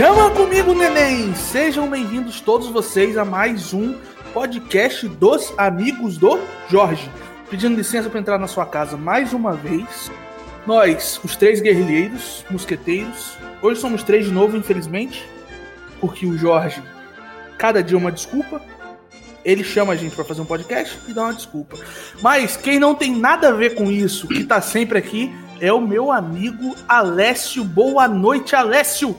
Chama comigo, neném! Sejam bem-vindos todos vocês a mais um podcast dos amigos do Jorge. Pedindo licença para entrar na sua casa mais uma vez. Nós, os três guerrilheiros, mosqueteiros. Hoje somos três de novo, infelizmente, porque o Jorge, cada dia uma desculpa. Ele chama a gente para fazer um podcast e dá uma desculpa. Mas quem não tem nada a ver com isso, que tá sempre aqui, é o meu amigo Alessio. Boa noite, Alessio!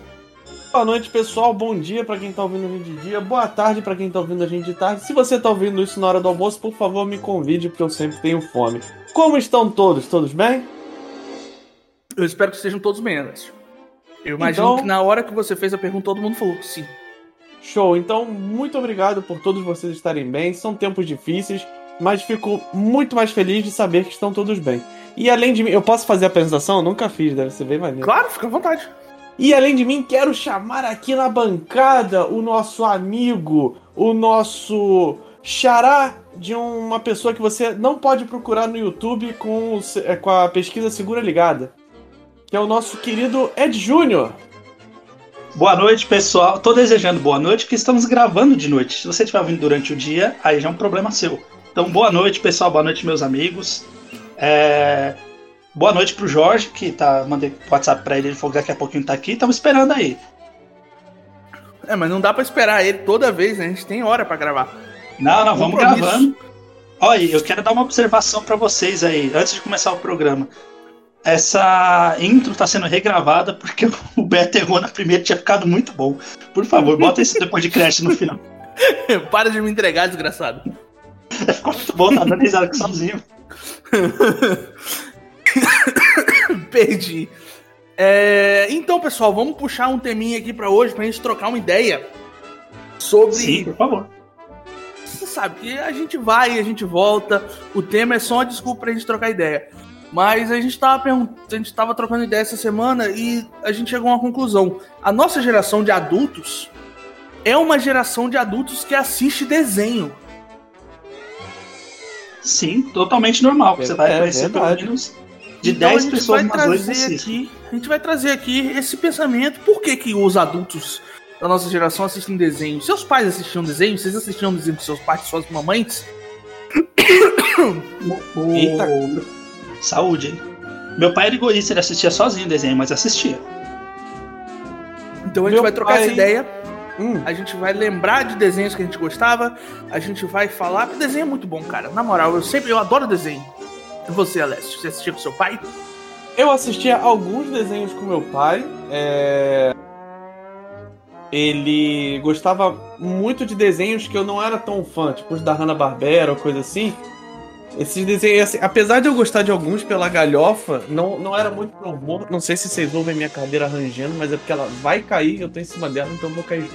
Boa noite, pessoal. Bom dia para quem tá ouvindo a gente de dia. Boa tarde para quem tá ouvindo a gente de tarde. Se você tá ouvindo isso na hora do almoço, por favor, me convide, porque eu sempre tenho fome. Como estão todos? Todos bem? Eu espero que estejam todos bem, Alessio. Eu imagino Então- que na hora que você fez a pergunta, todo mundo falou sim. Show. Então, muito obrigado por todos vocês estarem bem. São tempos difíceis, mas fico muito mais feliz de saber que estão todos bem. E além de mim, eu posso fazer a apresentação? Eu nunca fiz, deve ser bem maneiro. Claro, fica à vontade. E além de mim, quero chamar aqui na bancada o nosso amigo, o nosso xará de uma pessoa que você não pode procurar no YouTube com, eh, com a pesquisa Segura Ligada. Que é o nosso querido Ed Júnior. Boa noite, pessoal. Tô desejando boa noite, porque estamos gravando de noite. Se você estiver vindo durante o dia, aí já é um problema seu. Então, boa noite, pessoal. Boa noite, meus amigos. É, Boa noite pro Jorge, que tá. Mandei WhatsApp pra ele, ele falou que daqui a pouquinho tá aqui. Estamos esperando aí. É, mas não dá pra esperar ele toda vez, né? A gente tem hora pra gravar. Não, não, vamos Compromisso. gravando. Olha, eu quero dar uma observação pra vocês aí, antes de começar o programa. Essa intro tá sendo regravada porque o Beto errou na primeira, tinha ficado muito bom. Por favor, bota esse depois de crédito no final. Para de me entregar, desgraçado. Ficou muito bom, tá dando risada aqui sozinho. Perdi. É, então, pessoal, vamos puxar um teminha aqui pra hoje pra gente trocar uma ideia sobre. Sim, por favor. Você sabe que a gente vai e a gente volta. O tema é só uma desculpa pra gente trocar ideia. Mas a gente tava perguntando, a gente tava trocando ideia essa semana e a gente chegou a uma conclusão. A nossa geração de adultos é uma geração de adultos que assiste desenho. Sim, totalmente normal. É- Você vai é conhecer pelo verdade. menos de Então, 10 a gente pessoas oito trazer assistem. aqui, A gente vai trazer aqui esse pensamento. Por que, que os adultos da nossa geração assistem desenho? Seus pais assistiam desenho? Vocês assistiam desenho com seus pais e suas mamães? Eita. Saúde, hein? Meu pai era egoísta, ele assistia sozinho o desenho, mas assistia. Então a gente Meu vai trocar pai- essa ideia. Hum, A gente vai lembrar de desenhos que a gente gostava. A gente vai falar. Porque desenho é muito bom, cara. Na moral, eu sempre eu adoro desenho. Você, Alessio? Você assistia com seu pai? eu assistia alguns desenhos com meu pai. é, Ele gostava muito de desenhos que eu não era tão fã, tipo os da Hanna-Barbera ou coisa assim. Esses desenhos, assim, apesar de eu gostar de alguns pela galhofa, não, não era muito pro humor. Não sei se vocês ouvem minha cadeira rangendo, mas é porque ela vai cair, eu tô em cima dela, então eu vou cair.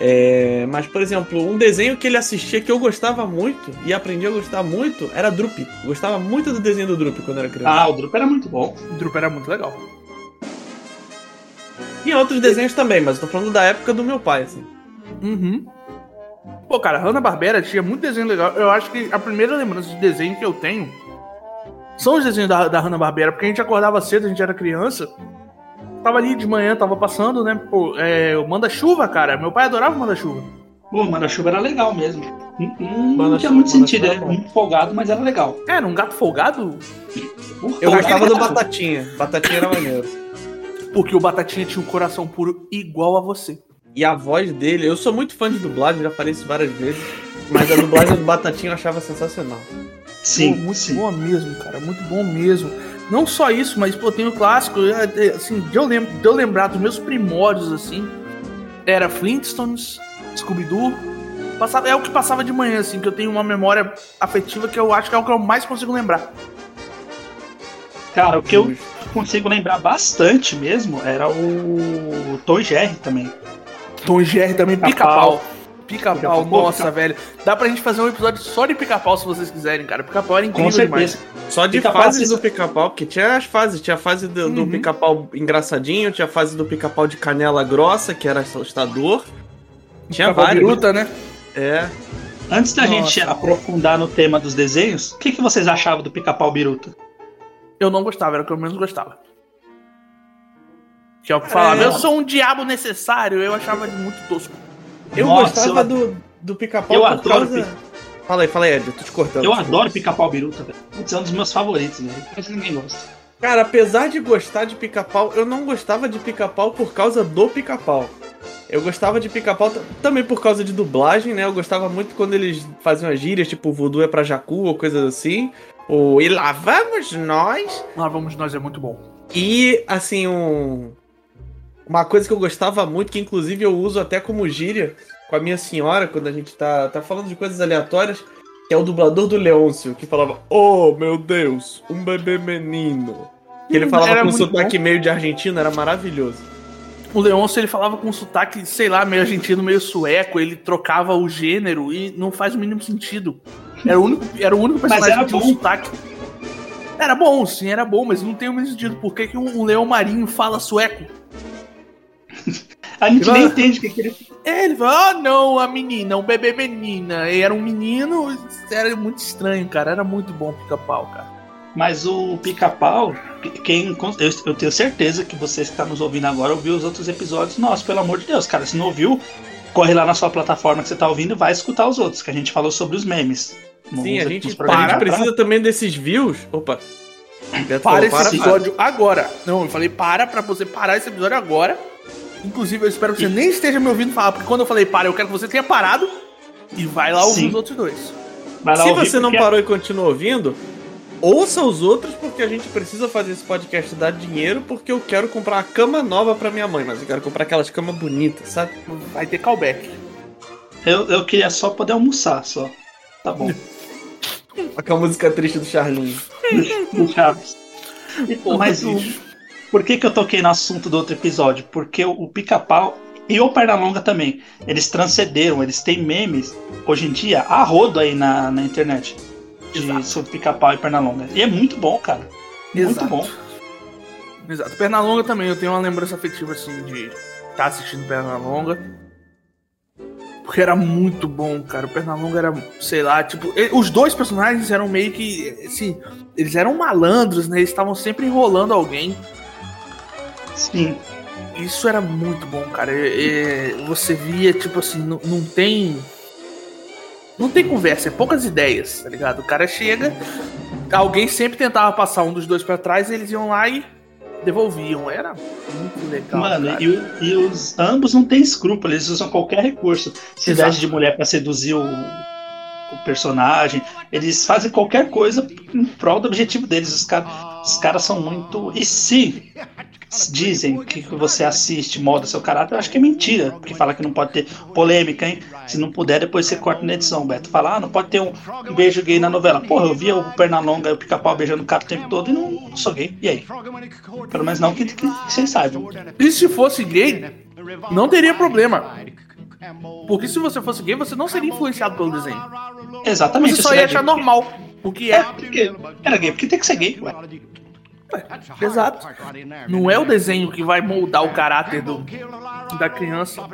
É, mas, por exemplo, um desenho que ele assistia que eu gostava muito e aprendi a gostar muito era Drup. Eu gostava muito do desenho do Drup quando eu era criança. Ah, o Drup era muito bom. O Drup era muito legal. E outros desenhos também, mas eu tô falando da época do meu pai, assim. Uhum. Pô, cara, Hanna-Barbera tinha muito desenho legal. Eu acho que a primeira lembrança de desenho que eu tenho são os desenhos da, da Hanna-Barbera, porque a gente acordava cedo, a gente era criança. Tava ali de manhã, tava passando, né? Pô, é, o Manda-Chuva, cara. Meu pai adorava o Manda-Chuva. Pô, Manda-Chuva era legal mesmo. Hum, hum, Não tinha muito sentido, era é bom. muito folgado, mas era legal. Era um gato folgado? Eu gostava do Batatinha. Batatinha. Batatinha era maneiro. Porque o Batatinha tinha um coração puro igual a você. E a voz dele, eu sou muito fã de dublagem, já falei isso várias vezes. Mas a dublagem do Batatinha eu achava sensacional. Sim, Pô, muito sim. boa mesmo, cara. Muito bom mesmo. Não só isso, mas pô, tem o clássico, é, é, assim, de eu, lem de eu lembrar dos meus primórdios, assim, era Flintstones, Scooby-Doo. Passava, é o que passava de manhã, assim, que eu tenho uma memória afetiva que eu acho que é o que eu mais consigo lembrar. Cara, o que eu consigo lembrar bastante mesmo era o Tom Jerry também. Tom Jerry também, Pica-pau. Pica-pau. Pô, nossa, pica- velho. Dá pra gente fazer um episódio só de pica-pau se vocês quiserem, cara. Pica-pau era incrível Com certeza. demais. Só de Pica-pau fases do pica-pau, porque tinha as fases. Tinha a fase do, do Uhum. pica-pau engraçadinho, tinha a fase do pica-pau de canela grossa, que era assustador. Tinha Pica-pau vários. biruta, né? É. Antes da Nossa. gente aprofundar no tema dos desenhos, o que, que vocês achavam do pica-pau biruta? Eu não gostava, era o que eu menos gostava. É o que falava, eu sou um diabo necessário, eu achava ele muito tosco. Eu Nossa, gostava eu- do, do pica-pau eu por adoro causa... Fala aí, fala aí, Ed, eu tô te cortando. Eu adoro pica-pau biruta, velho. Putz, é um dos meus favoritos, velho. Mas ninguém gosta. Cara, apesar de gostar de pica-pau, eu não gostava de pica-pau por causa do pica-pau. Eu gostava de pica-pau também por causa de dublagem, né? Eu gostava muito quando eles faziam as gírias, tipo voodoo é pra jacu ou coisas assim. Ou e lá vamos nós. Lá vamos nós, é muito bom. E, assim, um... uma coisa que eu gostava muito, que inclusive eu uso até como gíria com a minha senhora, quando a gente tá, tá falando de coisas aleatórias, que é o dublador do Leôncio, que falava, oh, meu Deus, um bebê menino. Que ele Hum, falava era com muito sotaque meio de argentino, era maravilhoso. O Leôncio, ele falava com um sotaque, sei lá, meio argentino, meio sueco, ele trocava o gênero e não faz o mínimo sentido. Era o único, era o único personagem era que tinha um bom. sotaque. Era bom, sim, era bom, mas não tem o mesmo sentido. Por que, que um, um leão marinho fala sueco? A gente nem entende o que, que ele. É, ele fala, ah, não, a menina, um bebê menina. E era um menino, era muito estranho, cara. Era muito bom o pica-pau, cara. Mas o pica-pau, quem. Eu, eu tenho certeza que você que está nos ouvindo agora ouviu os outros episódios. Nossa, pelo amor de Deus, cara. Se não ouviu, corre lá na sua plataforma que você tá ouvindo e vai escutar os outros, que a gente falou sobre os memes. Sim, a gente, nos a gente precisa também desses views. Opa. Beto Para falou, esse episódio agora. Não, eu falei para pra você parar esse episódio agora. Inclusive, eu espero que você nem esteja me ouvindo falar, porque quando eu falei para, eu quero que você tenha parado e vai lá ouvir Sim. os outros dois. Vai lá Se você não porque- parou e continua ouvindo, ouça os outros, porque a gente precisa fazer esse podcast dar dinheiro, porque eu quero comprar uma cama nova pra minha mãe, mas eu quero comprar aquelas camas bonitas, sabe? Vai ter callback. Eu, eu queria só poder almoçar, só. Tá bom. Aquela música triste do Charlinho. Do Chaves. Porra, Mas o. por que, que eu toquei no assunto do outro episódio? Porque o, o pica-pau e o Pernalonga também, eles transcenderam, eles têm memes hoje em dia a rodo aí na, na internet. De, Exato. sobre pica-pau e Pernalonga. E é muito bom, cara. Muito Exato. bom. Exato. Pernalonga também, eu tenho uma lembrança afetiva assim de estar assistindo Pernalonga. Porque era muito bom, cara. O Pernalonga era, sei lá, tipo, e- os dois personagens eram meio que, assim, eles eram malandros, né? Eles estavam sempre enrolando alguém. Sim. Isso era muito bom, cara. É- você via, tipo assim, não, não tem. Não tem conversa, é poucas ideias, tá ligado? O cara chega, alguém sempre tentava passar um dos dois pra trás e eles iam lá e devolviam. Era muito legal. Mano, cara. e, e os ambos não têm escrúpulo, eles usam qualquer recurso. Se veste de mulher pra seduzir o, o personagem, eles fazem qualquer coisa em prol do objetivo deles. Os, cara, os caras são muito. E se dizem que você assiste, molda seu caráter, eu acho que é mentira. Porque fala que não pode ter polêmica, hein? Se não puder, depois você corta na edição, Beto. Fala, ah, não pode ter um, beijo gay na novela. Porra, eu via o Pernalonga e o pica-pau beijando o cara o tempo todo e não, não sou gay. E aí? Pelo menos não que, que vocês saibam. E se fosse gay, não teria problema. Porque se você fosse gay, você não seria influenciado pelo desenho. Exatamente. Você só isso ia achar normal. O que É, é. porque era gay, porque tem que ser gay. Ué. Exato. Não é o desenho que vai moldar o caráter do, da criança.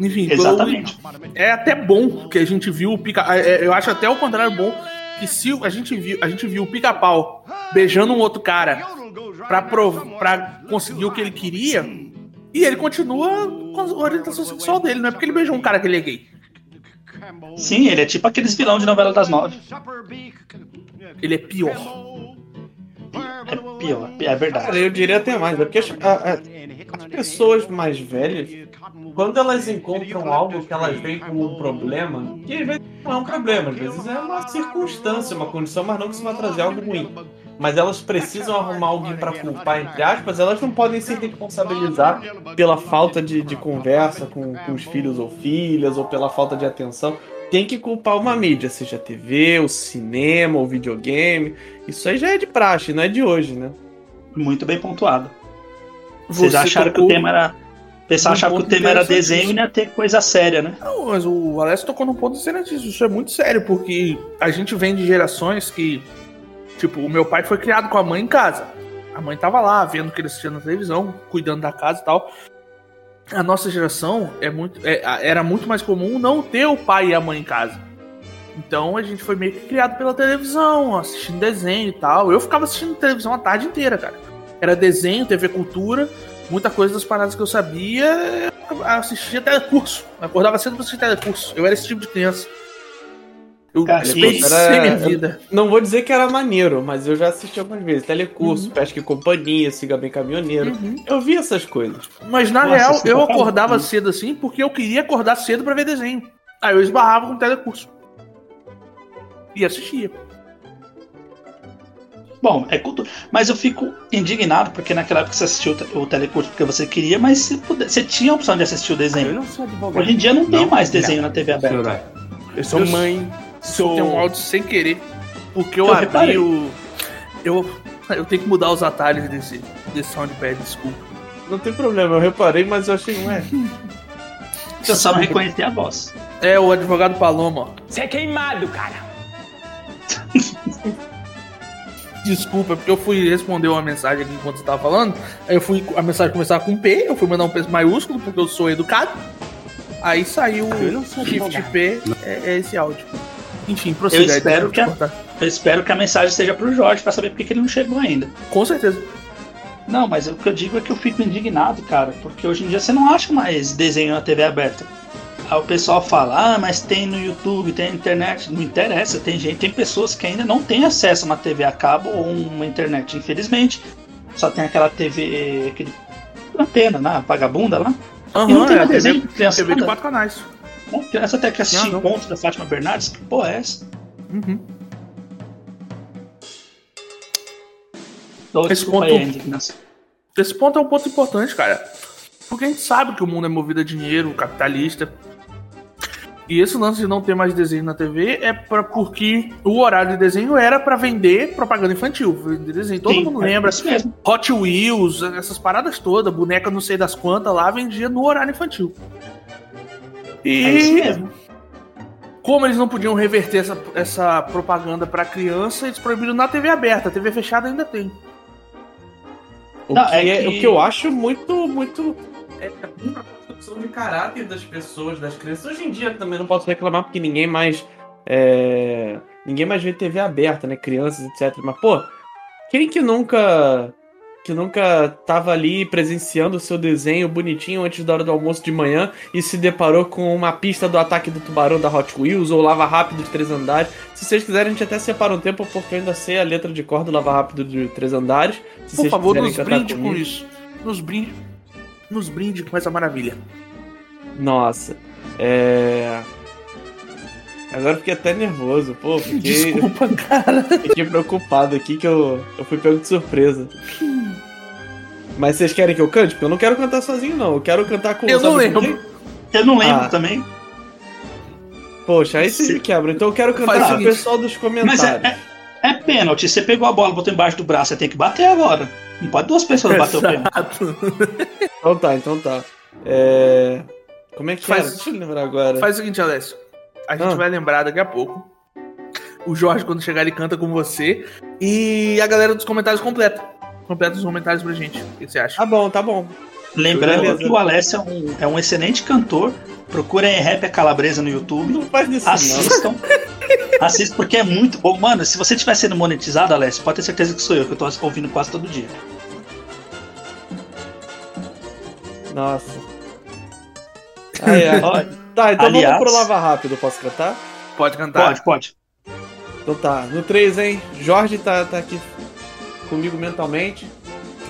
Enfim, Exatamente. é até bom que a gente viu o pica. é, é, Eu acho até o contrário bom que se a gente viu, a gente viu o pica-pau beijando um outro cara pra, prov, pra conseguir o que ele queria. E ele continua com a orientação sexual dele, não é porque ele beijou um cara que ele é gay. Sim, ele é tipo aqueles vilão de novela das nove. Ele é pior. É pior, é Cara, verdade. eu diria até mais, é porque as, a- a- as pessoas mais velhas, quando elas encontram algo que elas veem como um problema, que às vezes não é um problema, às vezes é uma circunstância, uma condição, mas não que isso vai trazer algo ruim. Mas elas precisam arrumar alguém pra culpar, entre aspas, elas não podem se responsabilizar pela falta de, de conversa com, com os filhos ou filhas, ou pela falta de atenção. Tem que culpar uma mídia, seja a TV, o cinema, o videogame. Isso aí já é de praxe, não é de hoje, né? Muito bem pontuado. Vocês Você acharam que o tema era. O pessoal um achava que o tema era desenho e não ia ter coisa séria, né? Não, mas o Alessio tocou num ponto interessantíssimo. Isso é muito sério, porque a gente vem de gerações que. Tipo, o meu pai foi criado com a mãe em casa. A mãe tava lá, vendo o que ele assistia na televisão, cuidando da casa e tal. A nossa geração é muito, é, era muito mais comum não ter o pai e a mãe em casa. Então a gente foi meio que criado pela televisão, assistindo desenho e tal. Eu ficava assistindo televisão a tarde inteira, cara. Era desenho, TV Cultura muita coisa das paradas que eu sabia, eu assistia telecurso. Acordava cedo pra assistir telecurso. Eu era esse tipo de criança. Eu Cara, era- minha vida. Não vou dizer que era maneiro, mas eu já assisti algumas vezes. Telecurso, Uhum. Pesca e Companhia, Siga Bem Caminhoneiro. Uhum. Eu vi essas coisas. Mas na Nossa, real, você eu falando acordava cedo assim porque eu queria acordar cedo pra ver desenho. Aí eu esbarrava com o telecurso. E assistia. Bom, é cultura. Mas eu fico indignado porque naquela época você assistiu o te- o telecurso porque você queria, mas se puder- você tinha a opção de assistir o desenho. não sou advogado. Hoje em dia não tem Não, mais desenho na TV aberta. Eu sou mãe. Sou. Tem um áudio sem querer. Porque eu, Eu abri reparei. o. Eu, eu tenho que mudar os atalhos desse, desse soundpad, desculpa. Não tem problema, eu reparei, mas eu achei, ué. Eu só não reconheci a voz. É o advogado Paloma, ó. Você é queimado, cara. Desculpa, porque eu fui responder uma mensagem aqui enquanto você tava falando. Aí eu fui. A mensagem começava com P, eu fui mandar um P maiúsculo, porque eu sou educado. Aí saiu sou Shift. P, é, é esse áudio. Enfim, prossiga. Eu espero aí, que a- eu espero que a mensagem seja pro Jorge pra saber por que que ele não chegou ainda. Com certeza. Não, mas o que eu digo é que eu fico indignado, cara, porque hoje em dia você não acha mais desenho na TV aberta. Aí o pessoal fala, ah, mas tem no YouTube, tem na internet. Não interessa, tem gente, tem pessoas que ainda não têm acesso a uma TV a cabo ou uma internet, infelizmente. Só tem aquela TV, aquele antena, né, vagabunda lá. e não tem é a desenho TV. TV de quatro canais. Né? Criança até que assistir. Encontro da Fátima Bernardes, que porra é essa? Uhum. Então, Esse ponto- aí. Esse ponto é um ponto importante, cara. Porque a gente sabe que o mundo é movido a dinheiro, capitalista. E esse lance de não ter mais desenho na TV é pra, porque o horário de desenho era pra vender propaganda infantil. Vender desenho. Todo Sim, mundo é lembra. Hot Wheels, essas paradas todas, boneca não sei das quantas lá, vendia no horário infantil. E É isso mesmo. como eles não podiam reverter essa, essa propaganda pra criança, eles proibiram na TV aberta. A TV fechada ainda tem. O, Não, que é é- que- o que eu acho muito, muito. É uma construção de caráter das pessoas, das crianças. Hoje em dia também não posso reclamar porque ninguém mais. é, Ninguém mais vê TV aberta, né? Crianças, etc. Mas, pô, quem que nunca. Que nunca tava ali presenciando o seu desenho bonitinho antes da hora do almoço de manhã e se deparou com uma pista do ataque do tubarão da Hot Wheels ou Lava Rápido de três andares. Se vocês quiserem, a gente até separa um tempo porque eu ainda sei a letra de cor do Lava Rápido de três andares. Se Por favor, nos brinde com comigo. isso. Nos brinde. Nos brinde com essa maravilha. Nossa, é. Agora eu fiquei até nervoso, pô, fiquei, Desculpa, cara. fiquei preocupado aqui que eu, eu fui pego de surpresa. Mas vocês querem que eu cante? Porque eu não quero cantar sozinho, não. Eu quero cantar com Eu não lembro. Eu não lembro Ah. também. Poxa, aí vocês me quebram. Então eu quero cantar com o seguinte. pessoal dos Mas comentários. é, é, é pênalti. Você pegou a bola, botou embaixo do braço, você tem que bater agora. Não pode duas pessoas bater o pênalti. Exato. Então tá, então tá. É. Como é que Faz- era? Deixa eu lembrar agora. Faz o seguinte, Alessio. A gente Ah. vai lembrar daqui a pouco. O Jorge, quando chegar, ele canta com você. E a galera dos comentários completa. Completa os comentários pra gente. O que você acha? Tá bom, tá bom. Lembrando Beleza. que o Alessio é um, é um excelente cantor. Procurem Rap a Calabresa no YouTube. Não faz isso. Assistam. Assistam porque é muito bom. Mano, se você estiver sendo monetizado, Alessio, pode ter certeza que sou eu, que eu tô ouvindo quase todo dia. Nossa. Ai, ai. Tá, então Aliás- vamos pro Lava Rápido. Posso cantar? Pode cantar. pode, pode. Então tá, no 3, hein? Jorge tá, tá aqui comigo mentalmente.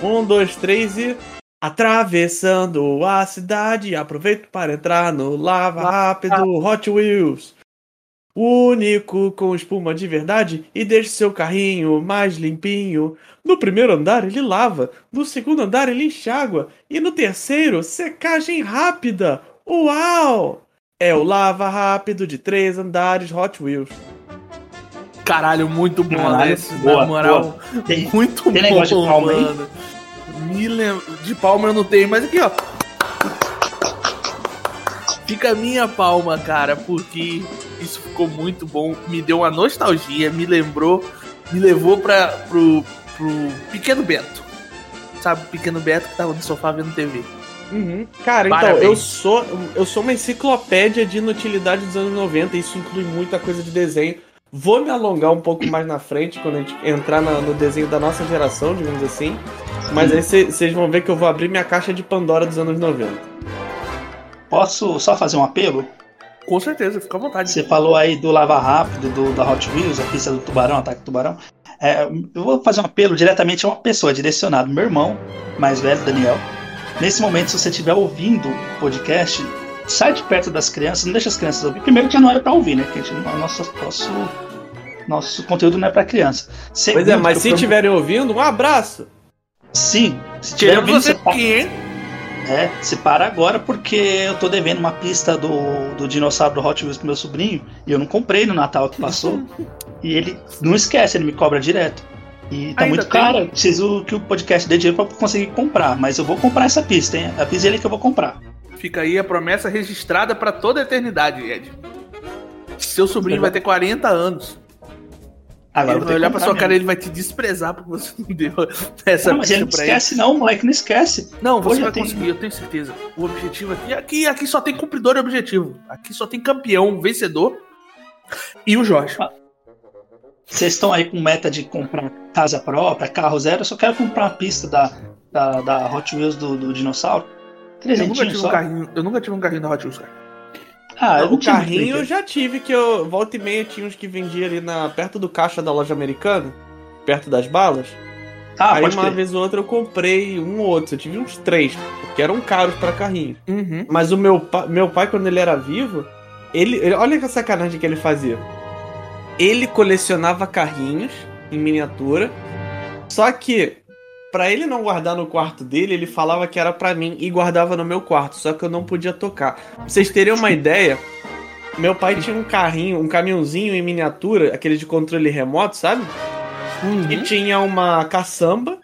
Um, dois, três e. Atravessando a cidade, aproveito para entrar no Lava Rápido Hot Wheels. Único com espuma de verdade e deixe seu carrinho mais limpinho. No primeiro andar ele lava, no segundo andar ele enxágua e no terceiro secagem rápida. Uau! É o Lava Rápido de três andares Hot Wheels. Caralho, muito bom, Caralho, Alessio. boa, Na moral, Tem- muito tem bom. negócio de palma aí? Me lem... De palma eu não tenho, mas aqui, ó. Fica a minha palma, cara, porque isso ficou muito bom. Me deu uma nostalgia, me lembrou, me levou pra, pro, pro Pequeno Beto. Sabe, o Pequeno Beto que tava no sofá vendo TV. Uhum. Cara, então, Parabéns. eu sou, eu sou uma enciclopédia de inutilidade dos anos 90, isso inclui muita coisa de desenho. Vou me alongar um pouco mais na frente, quando a gente entrar na- no desenho da nossa geração, digamos assim. Mas aí vocês vão ver que eu vou abrir minha caixa de Pandora dos anos 90. Posso só fazer um apelo? Com certeza, fica à vontade. Você falou aí do Lava Rápido, do, da Hot Wheels, a pista do Tubarão, Ataque do Tubarão. É, eu vou fazer um apelo diretamente a uma pessoa, direcionado, meu irmão mais velho, Daniel. Nesse momento, se você estiver ouvindo o podcast, sai de perto das crianças, não deixa as crianças ouvir. Primeiro que já não era pra ouvir, né? Gente, nosso, nosso, nosso conteúdo não é pra criança. Segundo, pois é, mas se estiverem ouvindo, um abraço. Sim, se estiver ouvindo, você aqui, hein? É, se para agora porque eu tô devendo uma pista do, do dinossauro do Hot Wheels pro meu sobrinho e eu não comprei no Natal que passou. e ele não esquece, ele me cobra direto. E tá Ainda muito tem... caro, preciso que o podcast dê dinheiro pra conseguir comprar. Mas eu vou comprar essa pista, hein? Avisa ele que eu vou comprar. Fica aí a promessa registrada para toda a eternidade, Ed. Seu sobrinho vai ter 40 anos. Agora ele vai olhar pra sua mesmo. cara e ele vai te desprezar porque você não deu essa não, mas ele não esquece, ele. não, moleque, não esquece. Não, você Hoje vai conseguir, eu tenho certeza. O objetivo aqui, aqui, aqui só tem cumpridor e objetivo. Aqui só tem campeão, vencedor. E o Jorge. Ah. Vocês estão aí com meta de comprar casa própria, carro zero, eu só quero comprar uma pista da, da, da Hot Wheels do, do dinossauro. Eu nunca, tive um carrinho, eu nunca tive um carrinho da Hot Wheels, cara. Ah, o carrinho eu já tive, que eu volta e meia tinha uns que vendia ali na, perto do caixa da loja americana, perto das balas. Ah, Aí uma vez ou outra eu comprei um ou outro, eu tive uns três, porque eram caros para carrinho. Uhum. Mas o meu, meu pai, quando ele era vivo, ele, ele. Olha que sacanagem que ele fazia. Ele colecionava carrinhos em miniatura. Só que para ele não guardar no quarto dele, ele falava que era para mim e guardava no meu quarto, só que eu não podia tocar. Pra vocês terem uma ideia, meu pai tinha um carrinho, um caminhãozinho em miniatura, aquele de controle remoto, sabe? Uhum. Que tinha uma caçamba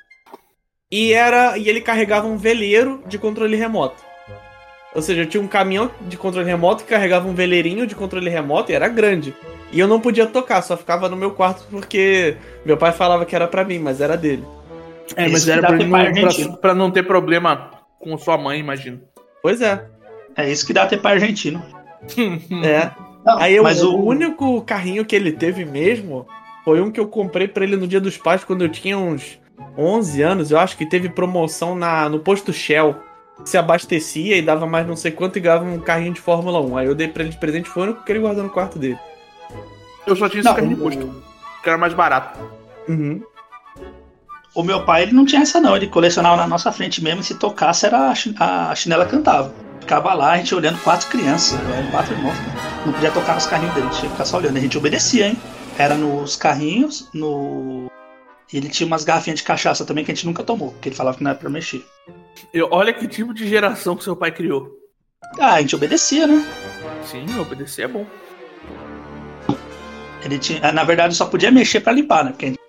e era e ele carregava um veleiro de controle remoto. Ou seja, eu tinha um caminhão de controle remoto que carregava um veleirinho de controle remoto e era grande. E eu não podia tocar, só ficava no meu quarto porque meu pai falava que era para mim, mas era dele. É, mas era pra, não, pra, pra, não ter problema com sua mãe, imagino. Pois é. É isso que dá ter pai argentino. é. Não, Aí mas o, o único carrinho que ele teve mesmo foi um que eu comprei para ele no Dia dos Pais quando eu tinha uns 11 anos. Eu acho que teve promoção na, no posto Shell. Se abastecia e dava mais não sei quanto e ganhava um carrinho de Fórmula 1. Aí eu dei pra ele de presente, foi o único que ele guardou no quarto dele. Eu só tinha esse carrinho de posto, que era mais barato. Uhum. O meu pai ele não tinha essa não, ele colecionava na nossa frente mesmo, se tocasse era a chinela cantava. Ficava lá, a gente olhando quatro crianças, eram quatro irmãos, não podia tocar nos carrinhos dele, tinha que ficar só olhando, a gente obedecia, hein? Era nos carrinhos, no. Ele tinha umas garrafinhas de cachaça também que a gente nunca tomou, porque ele falava que não era pra mexer. Eu, olha que tipo de geração que seu pai criou. Ah, a gente obedecia, né? Sim, obedecer é bom. Ele tinha, na verdade, só podia mexer para limpar, né? Porque a gente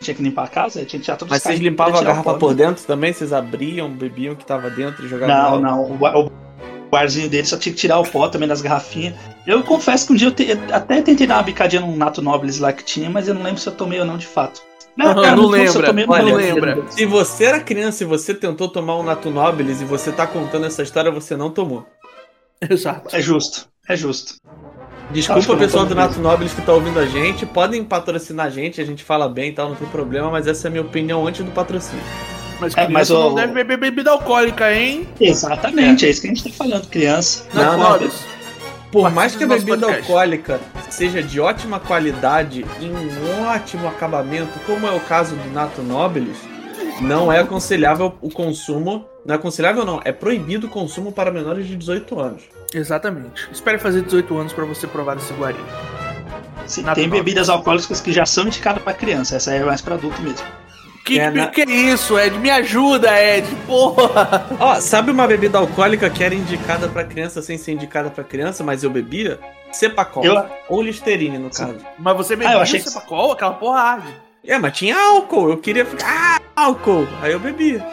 tinha que limpar a casa, tinha que tirar todos Mas vocês limpavam a garrafa por dentro também? Vocês abriam, bebiam o que tava dentro e jogavam? Não, não. O, o barzinho dele só tinha que tirar o pó também das garrafinhas. Eu confesso que um dia eu, te, até tentei dar uma bicadinha num Nato Nobles lá que tinha, mas eu não lembro se eu tomei ou não de fato. Não, uhum, cara, não, não lembra. Tomei, Olha, não lembra. Se você era criança e você tentou tomar um Nato Nobles e você tá contando essa história, você não tomou. Exato. É justo. É justo. Desculpa, pessoal do Nato Nobles que tá ouvindo a gente. Podem patrocinar a gente, a gente fala bem e tal, não tem problema, mas essa é a minha opinião antes do patrocínio. Mas criança é, mas não o... deve beber bebida alcoólica, hein? Exatamente, é, é isso que a gente tá falando, criança. Não, não. não. Por mais que a bebida alcoólica seja de ótima qualidade e um ótimo acabamento, como é o caso do Nato Nobles, não é aconselhável o consumo. Não é aconselhável, não. É proibido o consumo para menores de 18 anos. Exatamente. Espere fazer 18 anos para você provar esse guarinho. Sim, tem bebidas alcoólicas que já são indicadas para criança. Essa é mais para adulto mesmo. Que, é, na... que isso, Ed? Me ajuda, Ed, porra! Ó, sabe uma bebida alcoólica que era indicada para criança sem ser indicada para criança, mas eu bebia? Cepacol. Eu... Ou Listerine, no caso. Mas você bebia ah, eu achei Cepacol? Aquela porra arde. É, mas tinha álcool. Eu queria ficar. Ah, álcool! Aí eu bebia.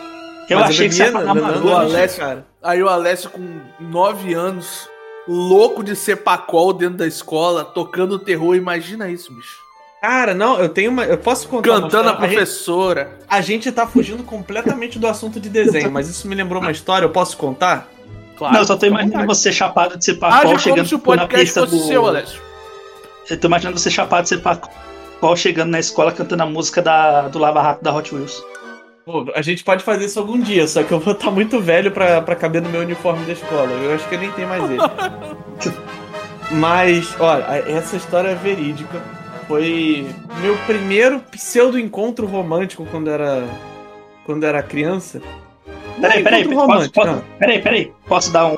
Eu mas achei eu que você na, o Alessio, cara. Aí o Alessio com 9 anos, louco de Cepacol dentro da escola, tocando terror. Imagina isso, bicho. Cara, não, eu tenho uma. Eu posso contar. Cantando a professora. A gente, a gente tá fugindo completamente do assunto de desenho, mas isso me lembrou uma história, eu posso contar? Claro. Não, eu só tô imaginando você chapado de Cepacol chegando se o na pista do. Seu, Alessio. Eu tô imaginando você chapado de Cepacol chegando na escola cantando a música da, do Lava Rápido da Hot Wheels. Pô, a gente pode fazer isso algum dia, só que eu vou estar muito velho pra, pra caber no meu uniforme da escola. Eu acho que eu nem tenho mais ele. Mas, olha, essa história é verídica. Foi meu primeiro pseudo encontro romântico quando era quando era criança. Peraí, peraí, posso, romântico, posso, peraí, peraí. Posso dar um,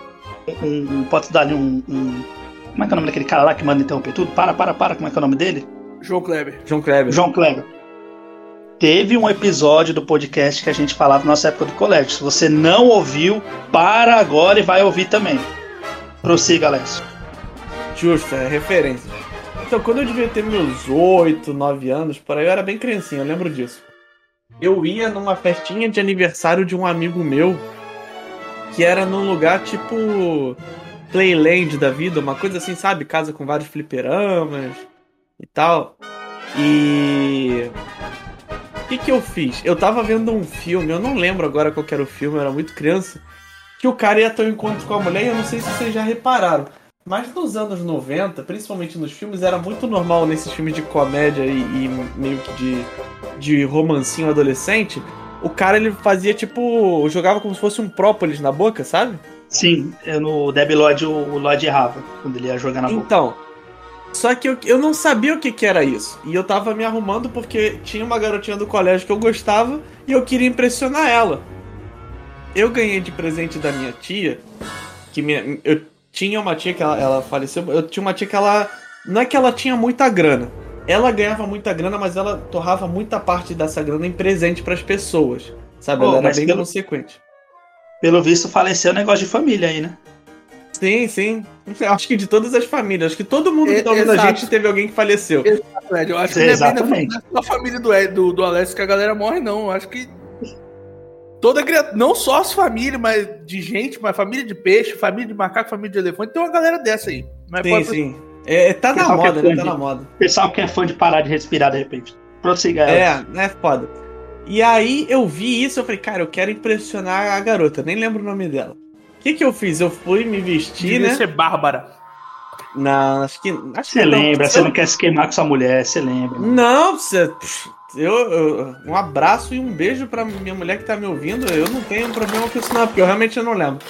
um, um- Posso dar ali um, um- Como é que é o nome daquele cara lá que manda interromper tudo? Para, para, para. Como é que é o nome dele? João Kleber. João Kleber. João Kleber. Teve um episódio do podcast que a gente falava na nossa época do colégio. Se você não ouviu, para agora e vai ouvir também. Prossiga, Alex. Justo, é referência. Então, quando eu devia ter meus 8, 9 anos, por aí eu era bem criancinha, eu lembro disso. Eu ia numa festinha de aniversário de um amigo meu, que era num lugar tipo Playland da vida, uma coisa assim, sabe? Casa com vários fliperamas e tal. E. O que, que eu fiz? Eu tava vendo um filme, eu não lembro agora qual que era o filme, eu era muito criança. Que o cara ia ter um encontro com a mulher, e eu não sei se vocês já repararam. Mas nos anos 90, principalmente nos filmes, era muito normal nesses filmes de comédia e, e meio que de, de romancinho adolescente. O cara ele fazia tipo. jogava como se fosse um própolis na boca, sabe? Sim, eu no Debbie Lloyd o, Lloyd errava quando ele ia jogar na boca. Então. Só que eu, eu não sabia o que, que era isso. E eu tava me arrumando porque tinha uma garotinha do colégio que eu gostava e eu queria impressionar ela. Eu ganhei de presente da minha tia, que minha, eu tinha uma tia que ela, ela faleceu, eu tinha uma tia que ela. Não é que ela tinha muita grana. Ela ganhava muita grana, mas ela torrava muita parte dessa grana em presente pras pessoas. Sabe? Pô, ela era bem pelo- consequente. Pelo visto, faleceu o negócio de família aí, né? Sim, sim. Acho que de todas as famílias. Acho que todo mundo que tá ouvindo a exato. gente teve alguém que faleceu. Fred, eu acho que não é Exatamente. da família do, Ed- do, do Alex que a galera morre, não. Eu acho que. Toda criatura, não só as famílias, mas de gente, mas família de peixe, família de macaco, família de elefante, tem uma galera dessa aí. Mas Sim, pode- sim. É, tá na que é moda, né? Tá de- na moda. O pessoal que é fã de parar de respirar de repente. Prossiga. É, é foda. E aí eu vi isso, eu falei, cara, eu quero impressionar a garota, nem lembro o nome dela. O que que eu fiz? Eu fui me vestir, Devia né? ser Bárbara. Não, acho que. Acho Você que não. lembra, você não quer se queimar com sua mulher, você lembra. Não, você. Eu, eu- um abraço e um beijo pra minha mulher que tá me ouvindo. Eu não tenho problema com isso, não, porque eu realmente não lembro.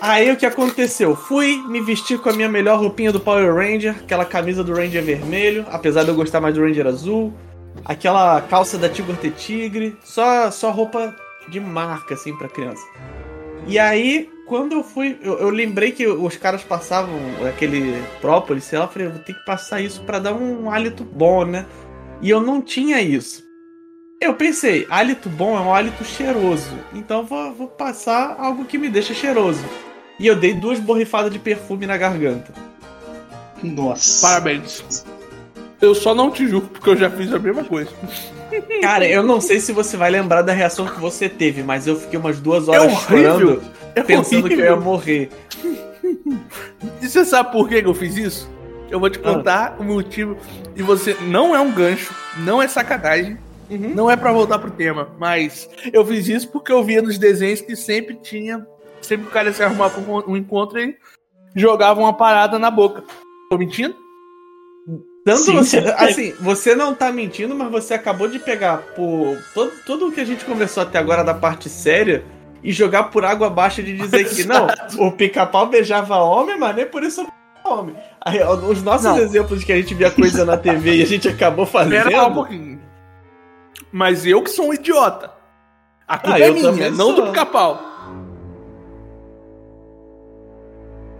Aí o que aconteceu? Fui me vestir com a minha melhor roupinha do Power Ranger, aquela camisa do Ranger vermelho, apesar de eu gostar mais do Ranger azul, aquela calça da Tigre T Tigre, só, só roupa de marca, assim, pra criança. E aí, quando eu fui, eu, eu lembrei que os caras passavam aquele própolis, sei lá, eu falei, eu vou ter que passar isso pra dar um hálito bom, né? E eu não tinha isso. Eu pensei, hálito bom é um hálito cheiroso. Então eu vou, vou passar algo que me deixa cheiroso. E eu dei duas borrifadas de perfume na garganta. Nossa. Parabéns. Eu só não te julgo, porque eu já fiz a mesma coisa. Cara, eu não sei se você vai lembrar da reação que você teve, mas eu fiquei umas duas É horas horrível. chorando, É pensando que eu ia morrer. E você sabe por que eu fiz isso? Eu vou te contar o motivo. E você não é um gancho, não é sacanagem, Uhum. não é pra voltar pro tema, mas eu fiz isso porque eu via nos desenhos que sempre tinha, sempre que o cara se arrumava pra um um encontro e jogava uma parada na boca. Tô mentindo? Tanto Sim, você, assim, você não tá mentindo, mas você acabou de pegar por todo, tudo o que a gente conversou até agora da parte séria e jogar por água abaixo de dizer que não, o pica-pau beijava homem, mas nem por isso eu beijava homem. Aí, os nossos Não. exemplos de que a gente via coisa na TV e a gente acabou fazendo. Pera lá um pouquinho. Mas eu que sou um idiota. A culpa Ah, é eu minha, não sou. do pica-pau.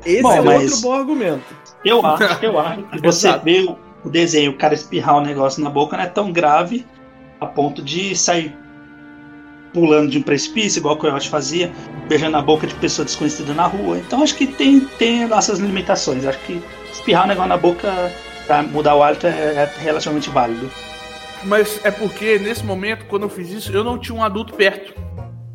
Esse Bom, é mas- outro bom argumento. Eu acho, eu acho que você Exato. vê o- desenho, o cara espirrar um negócio na boca não é tão grave a ponto de sair pulando de um precipício, igual o Coyote fazia, beijando a boca de pessoa desconhecida na rua. Então acho que tem, tem nossas limitações. Acho que espirrar um negócio na boca pra mudar o hálito é, é relativamente válido. Mas é porque nesse momento, quando eu fiz isso, eu não tinha um adulto perto.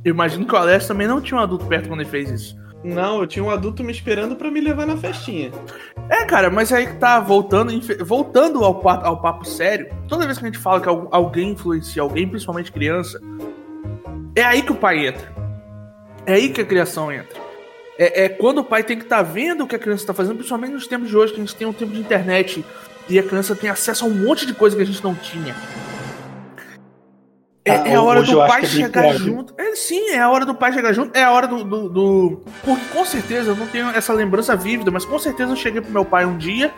Eu imagino que o Alex também não tinha um adulto perto quando ele fez isso. Não, eu tinha um adulto me esperando pra me levar na festinha. É, cara, mas aí que tá voltando, voltando ao, ao papo sério, toda vez que a gente fala que al- alguém influencia alguém, principalmente criança, é aí que o pai entra. É aí que a criação entra. É, é quando o pai tem que estar vendo o que a criança está fazendo, principalmente nos tempos de hoje, que a gente tem um tempo de internet e a criança tem acesso a um monte de coisa que a gente não tinha. É, é a hora Hoje do pai é chegar junto. É, sim, é a hora do pai chegar junto. É a hora do, do, do- Porque com certeza eu não tenho essa lembrança vívida, mas com certeza eu cheguei pro meu pai um dia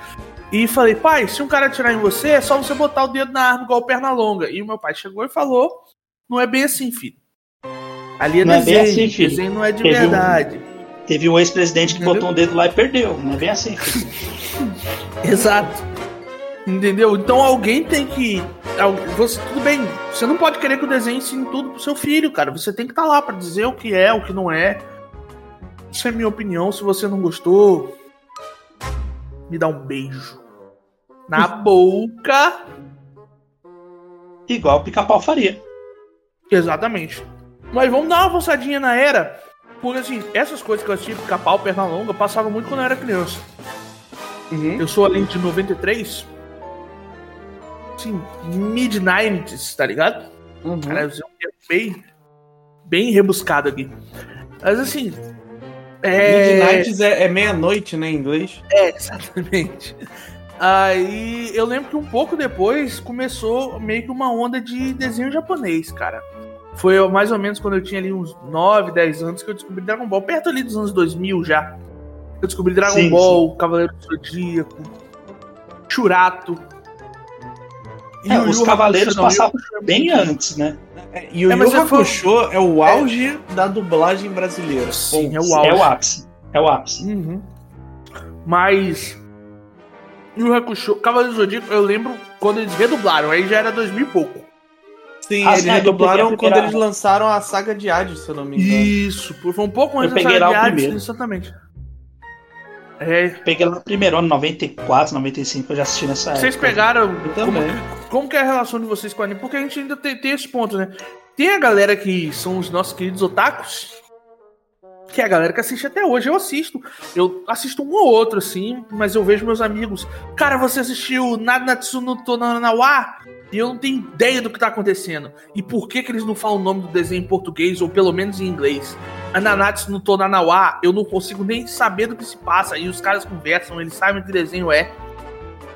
e falei: pai, se um cara atirar em você, é só você botar o dedo na arma igual perna longa. E o meu pai chegou e falou: não é bem assim, filho. Ali é Não é bem desenho, assim, filho. desenho não é de Teve um- verdade. Teve um ex-presidente que Entendeu? botou um dedo lá e perdeu. Não é bem assim. Exato. Entendeu? Então alguém tem que. Você, tudo bem, você não pode querer que o desenho ensine tudo pro seu filho, cara. Você tem que estar lá pra dizer o que é, o que não é. Isso é minha opinião. Se você não gostou, me dá um beijo. Na boca. Igual o pica-pau faria. Exatamente. Mas vamos dar uma avançadinha na era. Porque assim, essas coisas que eu assisti, pica-pau, perna longa, passavam muito quando eu era criança. Uhum. Eu sou ali de 93. Sim, mid-90s, tá ligado? Uhum. Cara, eu usei um bem, bem rebuscado aqui. Mas assim. É, Midnights é, é meia-noite, né, em inglês? é, exatamente. Aí eu lembro que um pouco depois começou meio que uma onda de desenho japonês, cara. Foi mais ou menos quando eu tinha ali uns 9, 10 anos que eu descobri Dragon Ball, perto ali dos anos 2000 já. Eu descobri Dragon Sim, Ball, Cavaleiro do Zodíaco, Churato. É, Yu os Yu Cavaleiros Hakusho, Yu passavam é Bem antes, né? É, E o É, Yu Yu é Hakusho é o auge da dublagem brasileira. Sim, é Ponto. o auge. É o ápice. É o ápice. Uhum. Mas. E o Hakusho, Cavaleiro do Zodíaco, eu lembro quando eles redublaram, aí já era 2000 e pouco. Sim, Ah, eles é eu redublaram quando eles lançaram a saga de Hades, se eu não me engano. Isso, foi um pouco antes da saga de Hades, primeiro. exatamente. É, Peguei lá primeiro ano, 94, 95, eu já assisti nessa vocês época. pegaram. Eu Como, como que é a relação de vocês com o anime? Porque a gente ainda tem, tem esse ponto, né? Tem a galera que são os nossos queridos otakus, que é a galera que assiste até hoje. Eu assisto. Eu assisto um ou outro, assim, mas eu vejo meus amigos. Cara, você assistiu Nanatsu no Tonanawa? E eu não tenho ideia do que tá acontecendo. E por que, que eles não falam o nome do desenho em português, ou pelo menos em inglês? A Nanatsu no Tonanawa, eu não consigo nem saber do que se passa. E os caras conversam, eles sabem que desenho é.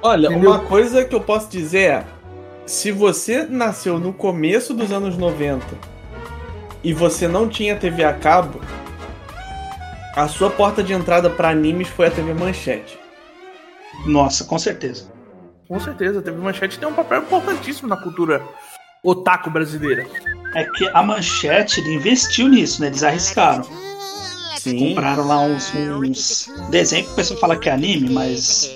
Olha, Entendeu? uma coisa que eu posso dizer é: se você nasceu no começo dos anos 90 e você não tinha TV a cabo, a sua porta de entrada pra animes foi a TV Manchete. Nossa, com certeza. Com certeza, teve manchete tem um papel importantíssimo na cultura otaku brasileira. É que a manchete ele investiu nisso, né? Eles arriscaram. Sim. Compraram lá uns, uns desenhos que o pessoal fala que é anime, mas.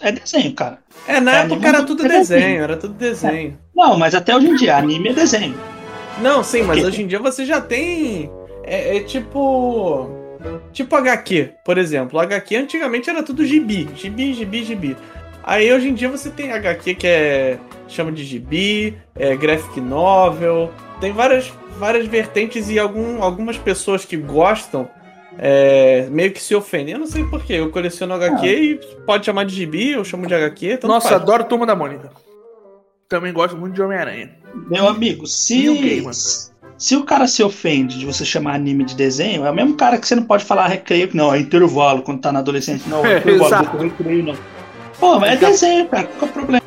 É desenho, cara. É, na É, época anime era é tudo desenho. desenho, era tudo desenho. Não, mas até hoje em dia, anime é desenho. Não, sim, mas Porque- hoje em dia você já tem. É, é tipo. Tipo HQ, por exemplo. HQ antigamente era tudo gibi. Gibi, gibi, gibi. Aí hoje em dia você tem HQ que é. chama de gibi, é graphic novel. Tem várias, várias vertentes e algum, algumas pessoas que gostam é, meio que se ofendem. Eu não sei porquê. Eu coleciono HQ e pode chamar de gibi, eu chamo de HQ. Nossa, faz. adoro Turma da Mônica. Também gosto muito de Homem-Aranha. Meu amigo, E se. Se o cara se ofende de você chamar anime de desenho, é o mesmo cara que você não pode falar recreio, não, é intervalo quando tá na adolescente, não, é É, intervalo, do recreio, não. Pô, mas é desenho, cara, qual que é o problema?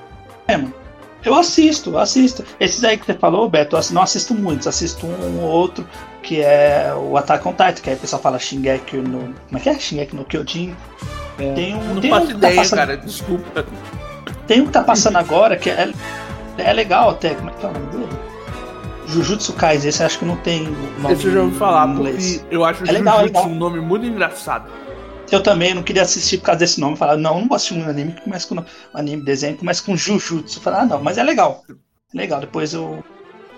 Eu assisto, assisto. Esses aí que você falou, Beto, eu não assisto muitos, assisto um ou outro, que é o Attack on Titan, que aí o pessoal fala Shingeki no. Como é que é? Shingeki no Kyojin. É. Tem um, Não tem um faço que tá ideia, passando- cara. Desculpa. Tem um que tá passando agora que é, é legal até. Como é que é o nome dele? Jujutsu Kaisen, esse eu acho que não tem nome Esse eu já ouvi falar, inglês. eu acho É legal, Jujutsu legal. um nome muito engraçado. Eu também não queria assistir por causa desse nome. Falar, não, não vou assistir um anime que começa com um anime, desenho, que começa com Jujutsu. Falar, ah, não, mas é legal. É legal, depois eu.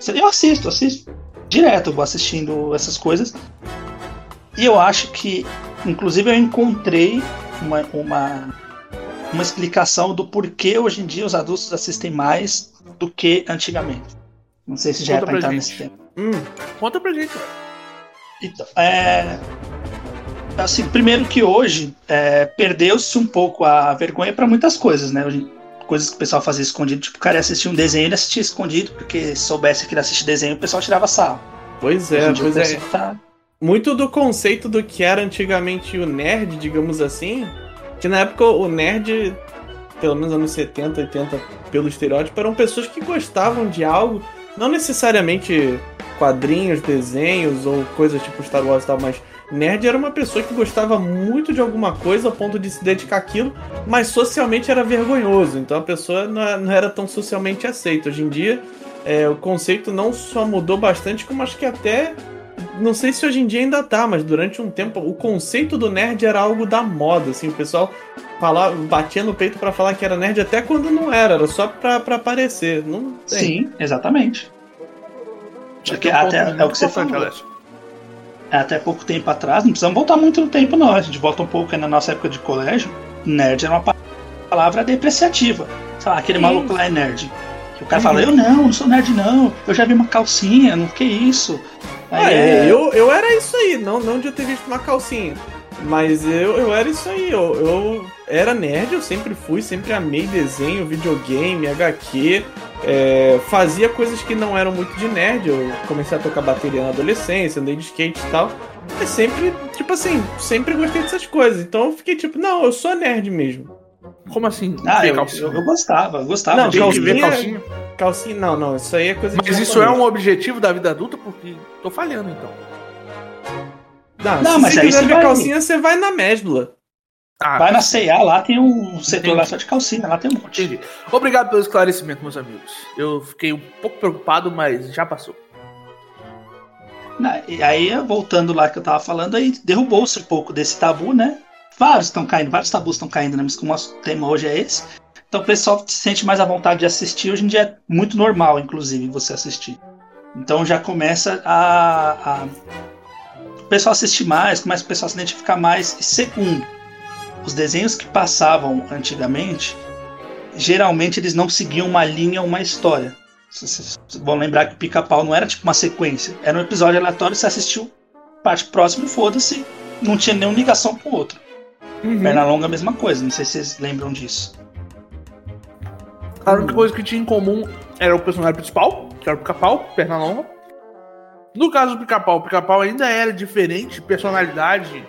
Eu assisto, assisto. Direto, eu vou assistindo essas coisas. E eu acho que, inclusive, eu encontrei uma, uma, uma explicação do porquê hoje em dia os adultos assistem mais do que antigamente. Não sei se já Conta é pra pra entrar gente. nesse tema. Hum, Conta pra gente. Então, é, assim, primeiro que hoje é, perdeu-se um pouco a vergonha para muitas coisas, né? Hoje, coisas que o pessoal fazia escondido, tipo, o cara ia assistir um desenho, ele assistia escondido, porque se soubesse que ele assistia desenho, o pessoal tirava sarro. pois é, pois é. tá- muito do conceito do que era antigamente o nerd, digamos assim, que na época o nerd, pelo menos anos 70, 80, pelo estereótipo, eram pessoas que gostavam de algo, não necessariamente quadrinhos, desenhos ou coisas tipo Star Wars e tal, mas nerd era uma pessoa que gostava muito de alguma coisa ao ponto de se dedicar àquilo, mas socialmente era vergonhoso. Então a pessoa não era tão socialmente aceita. Hoje em dia, é, o conceito não só mudou bastante, como acho que até. Não sei se hoje em dia ainda tá, mas durante um tempo o conceito do nerd era algo da moda, assim, o pessoal falava, batia no peito para falar que era nerd até quando não era, era só pra, pra aparecer. Não Sim, exatamente. Porque até, é o que você falou. É, até pouco tempo atrás, não precisamos voltar muito no tempo, não. A gente volta um pouco na nossa época de colégio. Nerd era uma palavra depreciativa. Sei lá, aquele Sim. maluco lá é nerd. Que o cara fala, eu não, não sou nerd, não. Eu já vi uma calcinha, não que isso. Aí, é, é... Eu, eu era isso aí, não, não de eu ter visto uma calcinha. Mas eu, eu era isso aí, eu, eu era nerd, eu sempre fui, sempre amei desenho, videogame, HQ. É, fazia coisas que não eram muito de nerd. Eu comecei a tocar bateria na adolescência, andei de skate e tal. Mas sempre, tipo assim, sempre gostei dessas coisas. Então eu fiquei tipo, não, eu sou nerd mesmo. Como assim? Ah, eu, eu, eu, gostava, eu gostava não, de calcinha, ver calcinha. Calcinha, não, não, isso aí é coisa Mas isso é um objetivo da vida adulta? Porque tô falhando então. Não, não se mas você quiser ver vai... calcinha, você vai na Mesbla. Ah, vai na C&A, lá tem um setor lá só de calcinha, lá tem um monte. Entendi. Obrigado pelo esclarecimento, meus amigos. Eu fiquei um pouco preocupado, mas já passou. E aí, voltando lá que eu tava falando, aí derrubou-se um pouco desse tabu, né? Vários estão caindo, vários tabus estão caindo, né? Mas como o nosso tema hoje é esse. Então o pessoal se sente mais à vontade de assistir. Hoje em dia é muito normal, inclusive, você assistir. Então já começa a, a pessoal assistir mais, começa o pessoal a se identificar mais. E segundo, os desenhos que passavam antigamente, geralmente eles não seguiam uma linha ou uma história. Vocês vão lembrar que o pica-pau não era tipo uma sequência, era um episódio aleatório, você assistiu parte próxima e foda-se, não tinha nenhuma ligação com o outro. Uhum. Pernalonga a mesma coisa, não sei se vocês lembram disso. A única coisa que tinha em comum era o personagem principal, que era o pica-pau, Pernalonga, no caso do pica-pau, o pica-pau ainda era diferente, personalidade.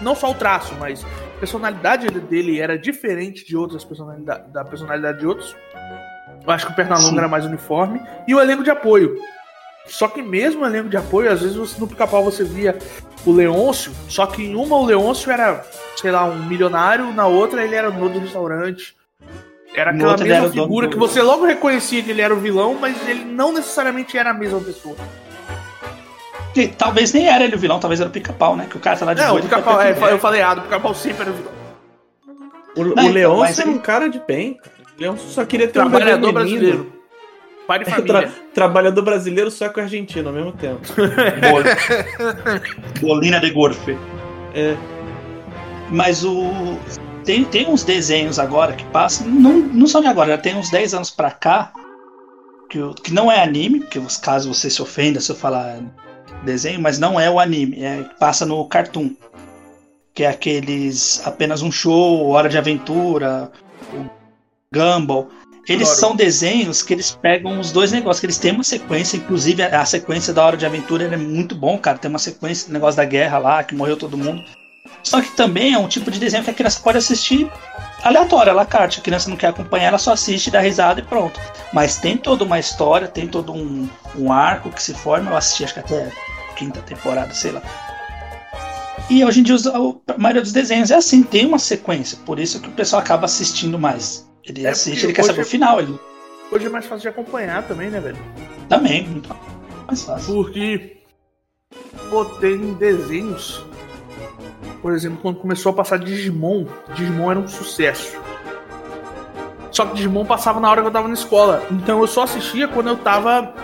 Não só o traço, mas a personalidade dele era diferente de outras personalidades da personalidade de outros. Eu acho que o Pernalonga era mais uniforme. E o elenco de apoio. Só que mesmo elenco de apoio, às vezes você, no pica-pau você via o Leôncio, só que em uma o Leôncio era, sei lá, um milionário, na outra ele era dono do restaurante. Era aquela mesma figura que você logo reconhecia que ele era o vilão, mas ele não necessariamente era a mesma pessoa. E, talvez nem era ele o vilão, talvez era o pica-pau, né? Que o cara tá lá de Não, o pica-pau, é, eu falei errado, o pica-pau sempre era o vilão. O, não, o então, Leôncio era um cara de bem. O Leôncio só queria ter Trabalhador um brasileiro. Pai de família. Tra trabalhador brasileiro só com argentino ao mesmo tempo. Bolina de Gorfe. É. Mas o tem, tem uns desenhos agora que passam, não, não são de agora, já tem uns 10 anos pra cá, que, que não é anime, porque caso você se ofenda se eu falar desenho, mas não é o anime, é passa no Cartoon. Que é aqueles apenas um show, Hora de Aventura, o Gumball. Eles são desenhos que eles pegam os dois negócios, que eles têm uma sequência, inclusive a sequência da Hora de Aventura é muito bom, cara. Tem uma sequência, negócio da guerra lá, que morreu todo mundo. Só que também é um tipo de desenho que a criança pode assistir aleatório, ela carte. A criança não quer acompanhar, ela só assiste, dá risada e pronto. Mas tem toda uma história, tem todo um, um arco que se forma. Eu assisti acho que até a quinta temporada, sei lá. E hoje em dia a maioria dos desenhos é assim, tem uma sequência. Por isso que o pessoal acaba assistindo mais. Ele é assiste, ele quer saber o final. Ele... Hoje é mais fácil de acompanhar também, né, velho? Também, muito mais fácil. Porque pô, tem desenhos por exemplo, quando começou a passar Digimon, Digimon era um sucesso. Só que Digimon passava na hora que eu tava na escola. Então eu só assistia quando eu tava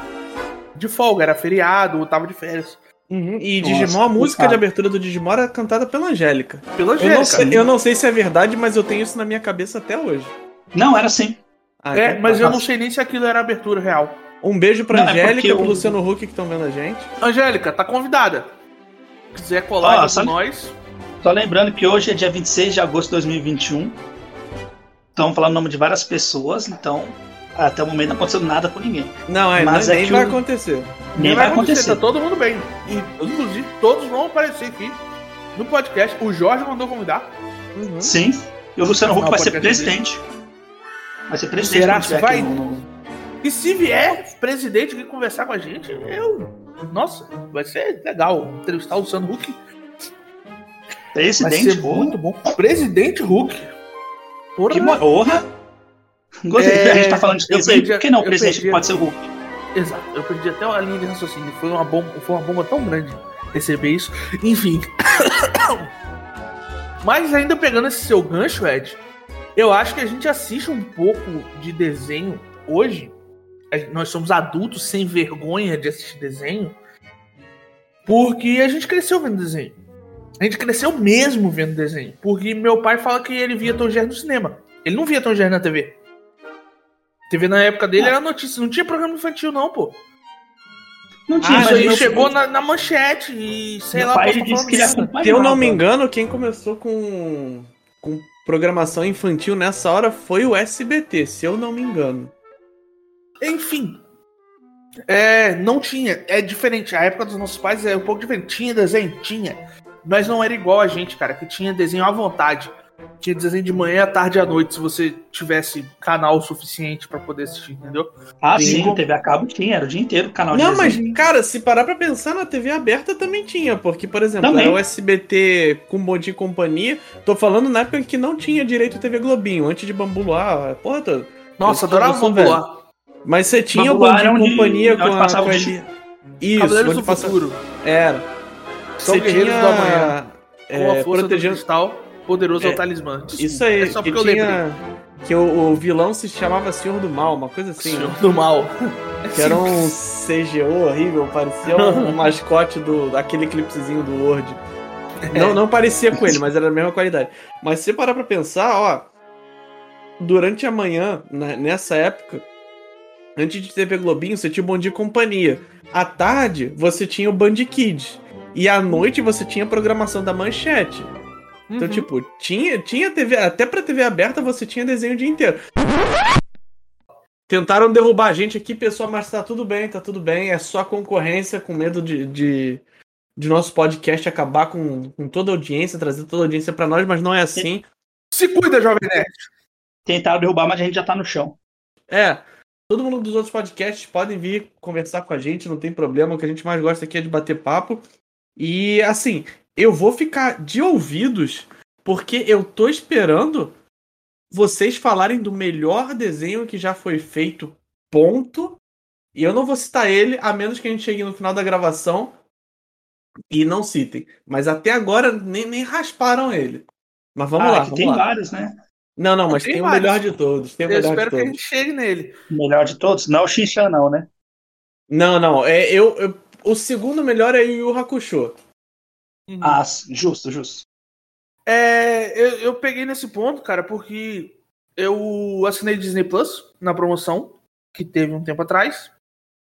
de folga, era feriado, eu tava de férias. Uhum. E Nossa, Digimon, a música de abertura do Digimon era cantada pela Angélica. Pela Angélica. Eu não, sei, eu não sei se é verdade, mas eu tenho isso na minha cabeça até hoje. Não, era assim. Ah, é, então mas tá eu não sei nem se aquilo era abertura real. Um beijo pra não, é Angélica e pro Luciano Huck que estão vendo a gente. Angélica, tá convidada. Se quiser colar ah, com nós. Só lembrando que hoje é dia 26 de agosto de 2021. Estamos falando o nome de várias pessoas, então até o momento não aconteceu nada com ninguém. Não, é, Mas é nem vai o... acontecer. Nem vai, vai acontecer. acontecer. Tá todo mundo bem. E, inclusive, todos vão aparecer aqui no podcast. O Jorge mandou convidar. Uhum. Sim. E o Luciano Huck vai ser presidente. Vai ser presidente. Será que vai? No... E se vier presidente aqui conversar com a gente, eu. Nossa, vai ser legal entrevistar o Luciano Huck. Vai Presidente, ser porra. muito bom. Presidente Huck. Porra, Que honra. Gostei. É, a gente tá falando de eu desenho. perdi a- Por que não o presidente perdi pode ser o Hulk? Exato, eu perdi até a linha de raciocínio. Foi uma bomba, foi uma bomba tão grande receber isso. Enfim. Mas ainda pegando esse seu gancho, Ed, eu acho que a gente assiste um pouco de desenho hoje. Nós somos adultos sem vergonha de assistir desenho. Porque a gente cresceu vendo desenho. A gente cresceu mesmo vendo desenho. Porque meu pai fala que ele via Tom Jerry no cinema. Ele não via Tom Jerry na TV. TV na época dele era notícia, não tinha programa infantil, não, pô. Não tinha, Ah, isso aí chegou na, na manchete e sei meu lá, pai ele disse que. Se eu não me engano, quem começou com, com programação infantil nessa hora foi o SBT, se eu não me engano. Enfim. É, não tinha. É diferente. A época dos nossos pais é um pouco diferente. Tinha desenho? Tinha. Mas não era igual a gente, cara, que tinha desenho à vontade. Tinha desenho de manhã, à tarde e à noite, se você tivesse canal suficiente pra poder assistir, entendeu? Ah, Sim. sim, TV a cabo tinha, era o dia inteiro o canal de Não, mas, desenho. cara, se parar pra pensar, na TV aberta também tinha, porque, por exemplo, Também. era o SBT com Bom Dia e Companhia. Tô falando na época que não tinha direito a TV Globinho, antes de Bambu Luar, a porra toda. Nossa, Eu adorava o velho. lá. Mas você tinha o Bambu Bom Dia e Companhia com a... passava com a- o Isso, Cavaleiros do passa- Futuro. Era. São Você guerreiros tinha, do amanhã. é, Com a força protegendo... do cristal, poderoso É, é o talismã. Desculpa, Isso aí, É só que porque eu lembrei. tinha... Que o, o vilão se chamava Senhor do Mal, uma coisa assim. Senhor do mal. Que era um CGO horrível, parecia um, um mascote do, daquele clipezinho do Word. É. Não, não parecia com ele, mas era da mesma qualidade. Mas se você parar pra pensar, ó. Durante a manhã, na- nessa época, antes de TV Globinho, você tinha o Bom Dia e Companhia. À tarde, você tinha o Band Kids. E à noite, você tinha a programação da Manchete. Então, Uhum. tipo, tinha, tinha TV, até pra TV aberta você tinha desenho o dia inteiro. Tentaram derrubar a gente aqui, pessoal, mas tá tudo bem, tá tudo bem. É só concorrência, com medo de, de, de nosso podcast acabar com, com toda a audiência, trazer toda a audiência pra nós, mas não é assim. Se cuida, Jovem Nerd. Tentaram derrubar, mas a gente já tá no chão. É, todo mundo dos outros podcasts podem vir conversar com a gente, não tem problema. O que a gente mais gosta aqui é de bater papo. E assim, eu vou ficar de ouvidos, porque eu tô esperando vocês falarem do melhor desenho que já foi feito, ponto. E eu não vou citar ele, a menos que a gente chegue no final da gravação e não citem. Mas até agora nem, nem rasparam ele. Mas vamos ah, lá, que vamos tem lá. vários, né? Não, não, mas Tem tem, o melhor de todos. Tem o Eu melhor espero de que a todos. gente chegue nele. O melhor de todos? Não é o Xinchan, não, né? Não, não. É, eu, eu- o segundo melhor é o Yu Yu Hakusho. Ah, justo, justo. É, eu, eu peguei nesse ponto, cara, porque eu assinei Disney Plus na promoção que teve um tempo atrás.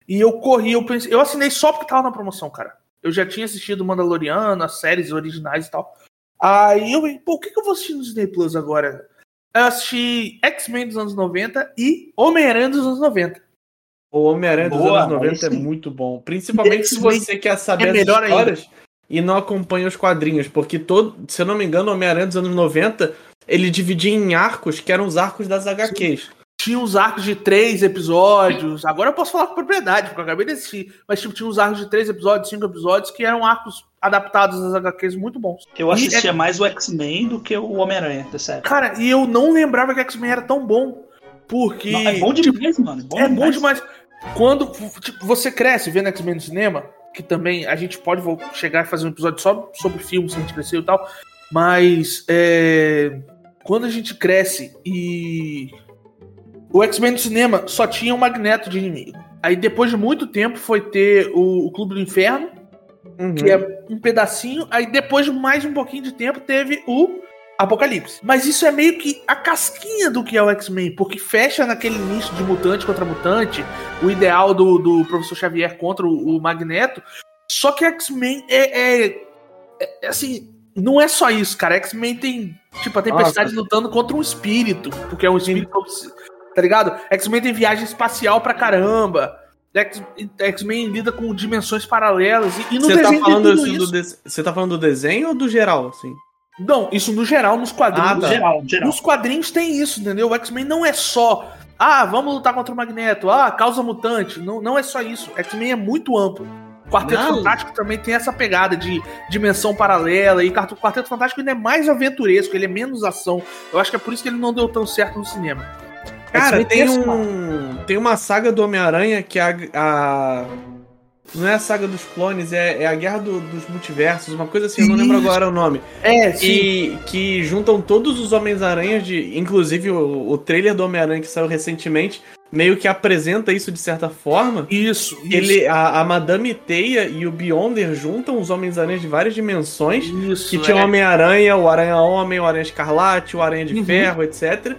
E eu corri, eu pensei, eu assinei só porque tava na promoção, cara. Eu já tinha assistido Mandaloriano, as séries originais e tal. Aí eu, pô, o que, que eu vou assistir no Disney Plus agora? Eu assisti X-Men dos anos 90 e Homem-Aranha dos anos 90. O Homem-Aranha dos anos 90 é muito bom. Principalmente se você quer saber é as melhor histórias e não acompanha os quadrinhos. Porque, todo, se eu não me engano, o Homem-Aranha dos anos 90 ele dividia em arcos, que eram os arcos das HQs. Tinha uns arcos de três episódios. Agora eu posso falar com propriedade, porque eu acabei de assistir. Mas tipo, tinha uns arcos de três episódios, cinco episódios, que eram arcos adaptados às HQs muito bons. Eu E assistia é- mais o X-Men do que o Homem-Aranha, tá sério. Cara, e eu não lembrava que X-Men era tão bom. Porque. Não, é bom demais, mano. Bom É bom demais. Quando tipo, você cresce vendo X-Men no cinema, que também a gente pode chegar e fazer um episódio só sobre filmes se a gente cresceu e tal. Mas é, quando a gente cresce e o X-Men no cinema só tinha o Magneto de inimigo. Aí depois de muito tempo foi ter o, o Clube do Inferno, Uhum. que é um pedacinho. Aí depois de mais um pouquinho de tempo teve o Apocalipse. Mas isso é meio que a casquinha do que é o X-Men, porque fecha naquele nicho de mutante contra mutante, o ideal do, do professor Xavier contra o, o Magneto. Só que X-Men é, é- é- assim, não é só isso, cara. X-Men tem tipo a tempestade lutando contra um espírito, porque é um espírito, tá ligado? X-Men tem viagem espacial pra caramba. X-Men lida com dimensões paralelas e, e no Você tá, falando tudo assim do Você tá falando do desenho ou do geral, assim? Não, isso no geral, nos quadrinhos. Ah, tá. Geral, geral. Nos quadrinhos tem isso, entendeu? O X-Men não é só ah, vamos lutar contra o Magneto, ah, causa mutante. Não, não é só isso. X-Men é muito amplo. Quarteto Não. Fantástico também tem essa pegada de dimensão paralela. E o Quarteto Fantástico ainda é mais aventuresco, ele é menos ação. Eu acho que é por isso que ele não deu tão certo no cinema. Cara, tem, um, tem uma saga do Homem-Aranha que a, a- Não é a saga dos clones, é, é a Guerra do- dos Multiversos, uma coisa assim, eu não lembro Isso. agora o nome. É, sim. E que juntam todos os Homens-Aranhas de. Inclusive o, o trailer do Homem-Aranha que saiu recentemente, meio que apresenta isso de certa forma. Isso, isso. Ele, a, a Madame Teia e o Beyonder juntam os Homens-Aranhas de várias dimensões. Isso, Que tinha o é. Homem-Aranha, o Aranha-Homem, o Aranha Escarlate, o Aranha de Uhum. Ferro, etc.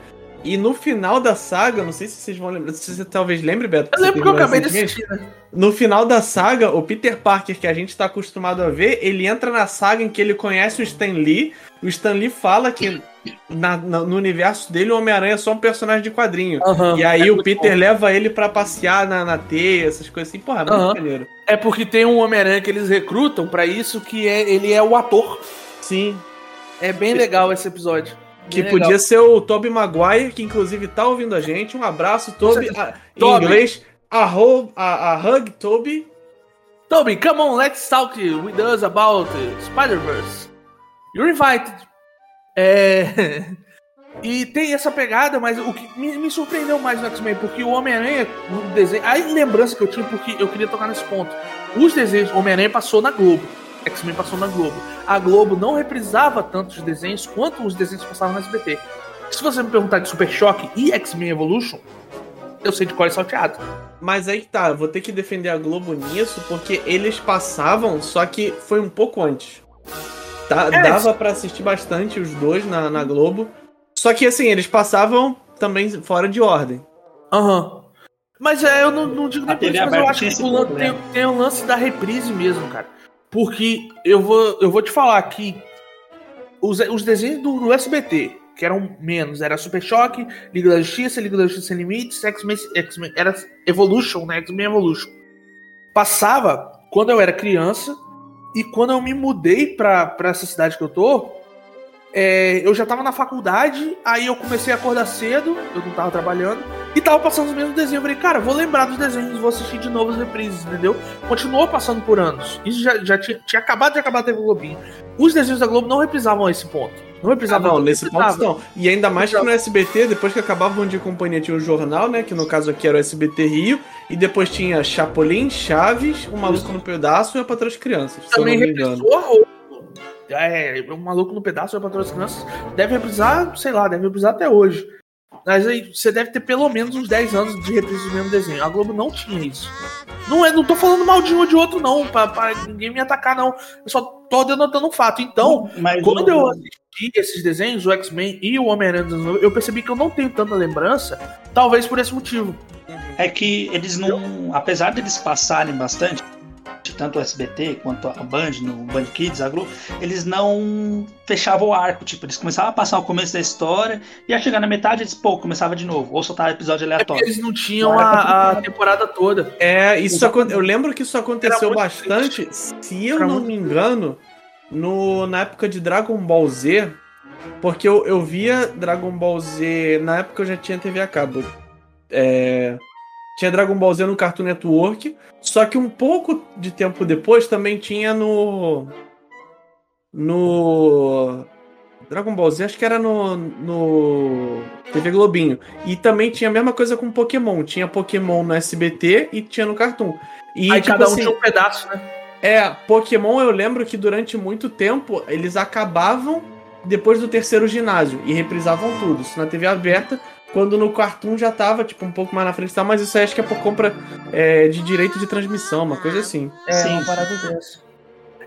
E no final da saga, não sei se vocês vão lembrar, se você talvez lembre, Beto. Eu lembro que eu acabei de assistir, né? No final da saga, o Peter Parker, que a gente tá acostumado a ver, ele entra na saga em que ele conhece o Stan Lee. O Stan Lee fala que na- na- no universo dele o Homem-Aranha é só um personagem de quadrinho. Aham, E aí é o Peter bom. leva ele pra passear na, na teia, essas coisas assim. Porra, é muito Aham. maneiro. É porque tem um Homem-Aranha que eles recrutam pra isso, que é ele é o ator. Sim. É bem legal esse episódio. Que podia ser o Tobey Maguire, que inclusive tá ouvindo a gente. Um abraço, Toby. Ah, Em Tobey. inglês, a, ho- a, a hug Toby. Toby, come on, let's talk with us about uh, Spider-Verse. You're invited. É... E tem essa pegada, mas o que me, me surpreendeu mais no X-Men, porque o Homem-Aranha, no desenho. A lembrança que eu tinha, porque eu queria tocar nesse ponto. Os desenhos, Homem-Aranha passou na Globo. X-Men passou na Globo. A Globo não reprisava tantos desenhos quanto os desenhos que passavam no SBT. Se você me perguntar de Super Choque e X-Men Evolution, eu sei de cor e salteado. Mas aí que tá, eu vou ter que defender a Globo nisso, porque eles passavam, só que foi um pouco antes. Tá, É, dava pra assistir bastante os dois na, na Globo. Só que assim, eles passavam também fora de ordem. Aham. Mas é, eu não, não digo nem por isso, mas eu acho que o lan- tem, tem o lance da reprise mesmo, cara. Porque eu vou, eu vou te falar que os, os desenhos do, do SBT, que eram menos, era Super Choque, Liga da Justiça, Liga da Justiça Sem Limites, X-Men, X-Men, era Evolution, né? X-Men Evolution. Passava quando eu era criança e quando eu me mudei pra, pra essa cidade que eu tô, é, eu já tava na faculdade, aí eu comecei a acordar cedo, eu não tava trabalhando, e tava passando os mesmos desenhos. Eu falei, cara, vou lembrar dos desenhos, vou assistir de novo as reprises, entendeu? Continuou passando por anos. Isso já, já tinha, tinha acabado de acabar a TV Globinho. Os desenhos da Globo não reprisavam a esse ponto. Não Ah, reprisavam não, tudo, nesse ponto não. E ainda mais que no SBT, depois que acabava o Bom Dia Companhia, tinha o jornal, né? Que no caso aqui era o SBT Rio. E depois tinha Chapolin, Chaves, O Maluco no Pedaço e a Patroa das Crianças. se eu Também não me engano. reprisou. É, um maluco no pedaço é para todas as crianças. Deve reprisar, sei lá, deve reprisar até hoje. Mas aí você deve ter pelo menos uns 10 anos de reprise do mesmo desenho. A Globo não tinha isso. Não, é, não tô falando mal de um ou de outro, não, pra, pra ninguém me atacar, não. Eu só tô denotando um fato. Então, Mas quando o- eu assisti esses desenhos, o X-Men e o Homem-Aranha, dos anos 90, eu percebi que eu não tenho tanta lembrança, talvez por esse motivo. é que eles não. Apesar deles passarem bastante, tanto o SBT quanto a Band, no Band Kids, a Globo, eles não fechavam o arco. Tipo, eles começavam a passar o começo da história e ia chegar na metade eles, pô, começava de novo. Ou soltava episódio É aleatório. eles não tinham a, a temporada toda. É, isso Exatamente. acon- eu lembro que isso aconteceu bastante. Se eu Era não me engano, no, na época de Dragon Ball Z, porque eu, eu via Dragon Ball Z, na época eu já tinha TV a cabo. É, tinha Dragon Ball Z no Cartoon Network, só que um pouco de tempo depois também tinha no. No. Dragon Ball Z, acho que era no, no TV Globinho. E também tinha a mesma coisa com Pokémon. Tinha Pokémon no SBT e tinha no Cartoon. E, Aí tipo cada um assim, tinha um pedaço, né? é, Pokémon eu lembro que durante muito tempo eles acabavam depois do terceiro ginásio e reprisavam tudo. Isso na TV aberta, quando no Cartoon já tava, tipo, um pouco mais na frente, tá? mas isso aí acho que é por compra é, de direito de transmissão, uma coisa assim. É, Sim. uma parada dessa.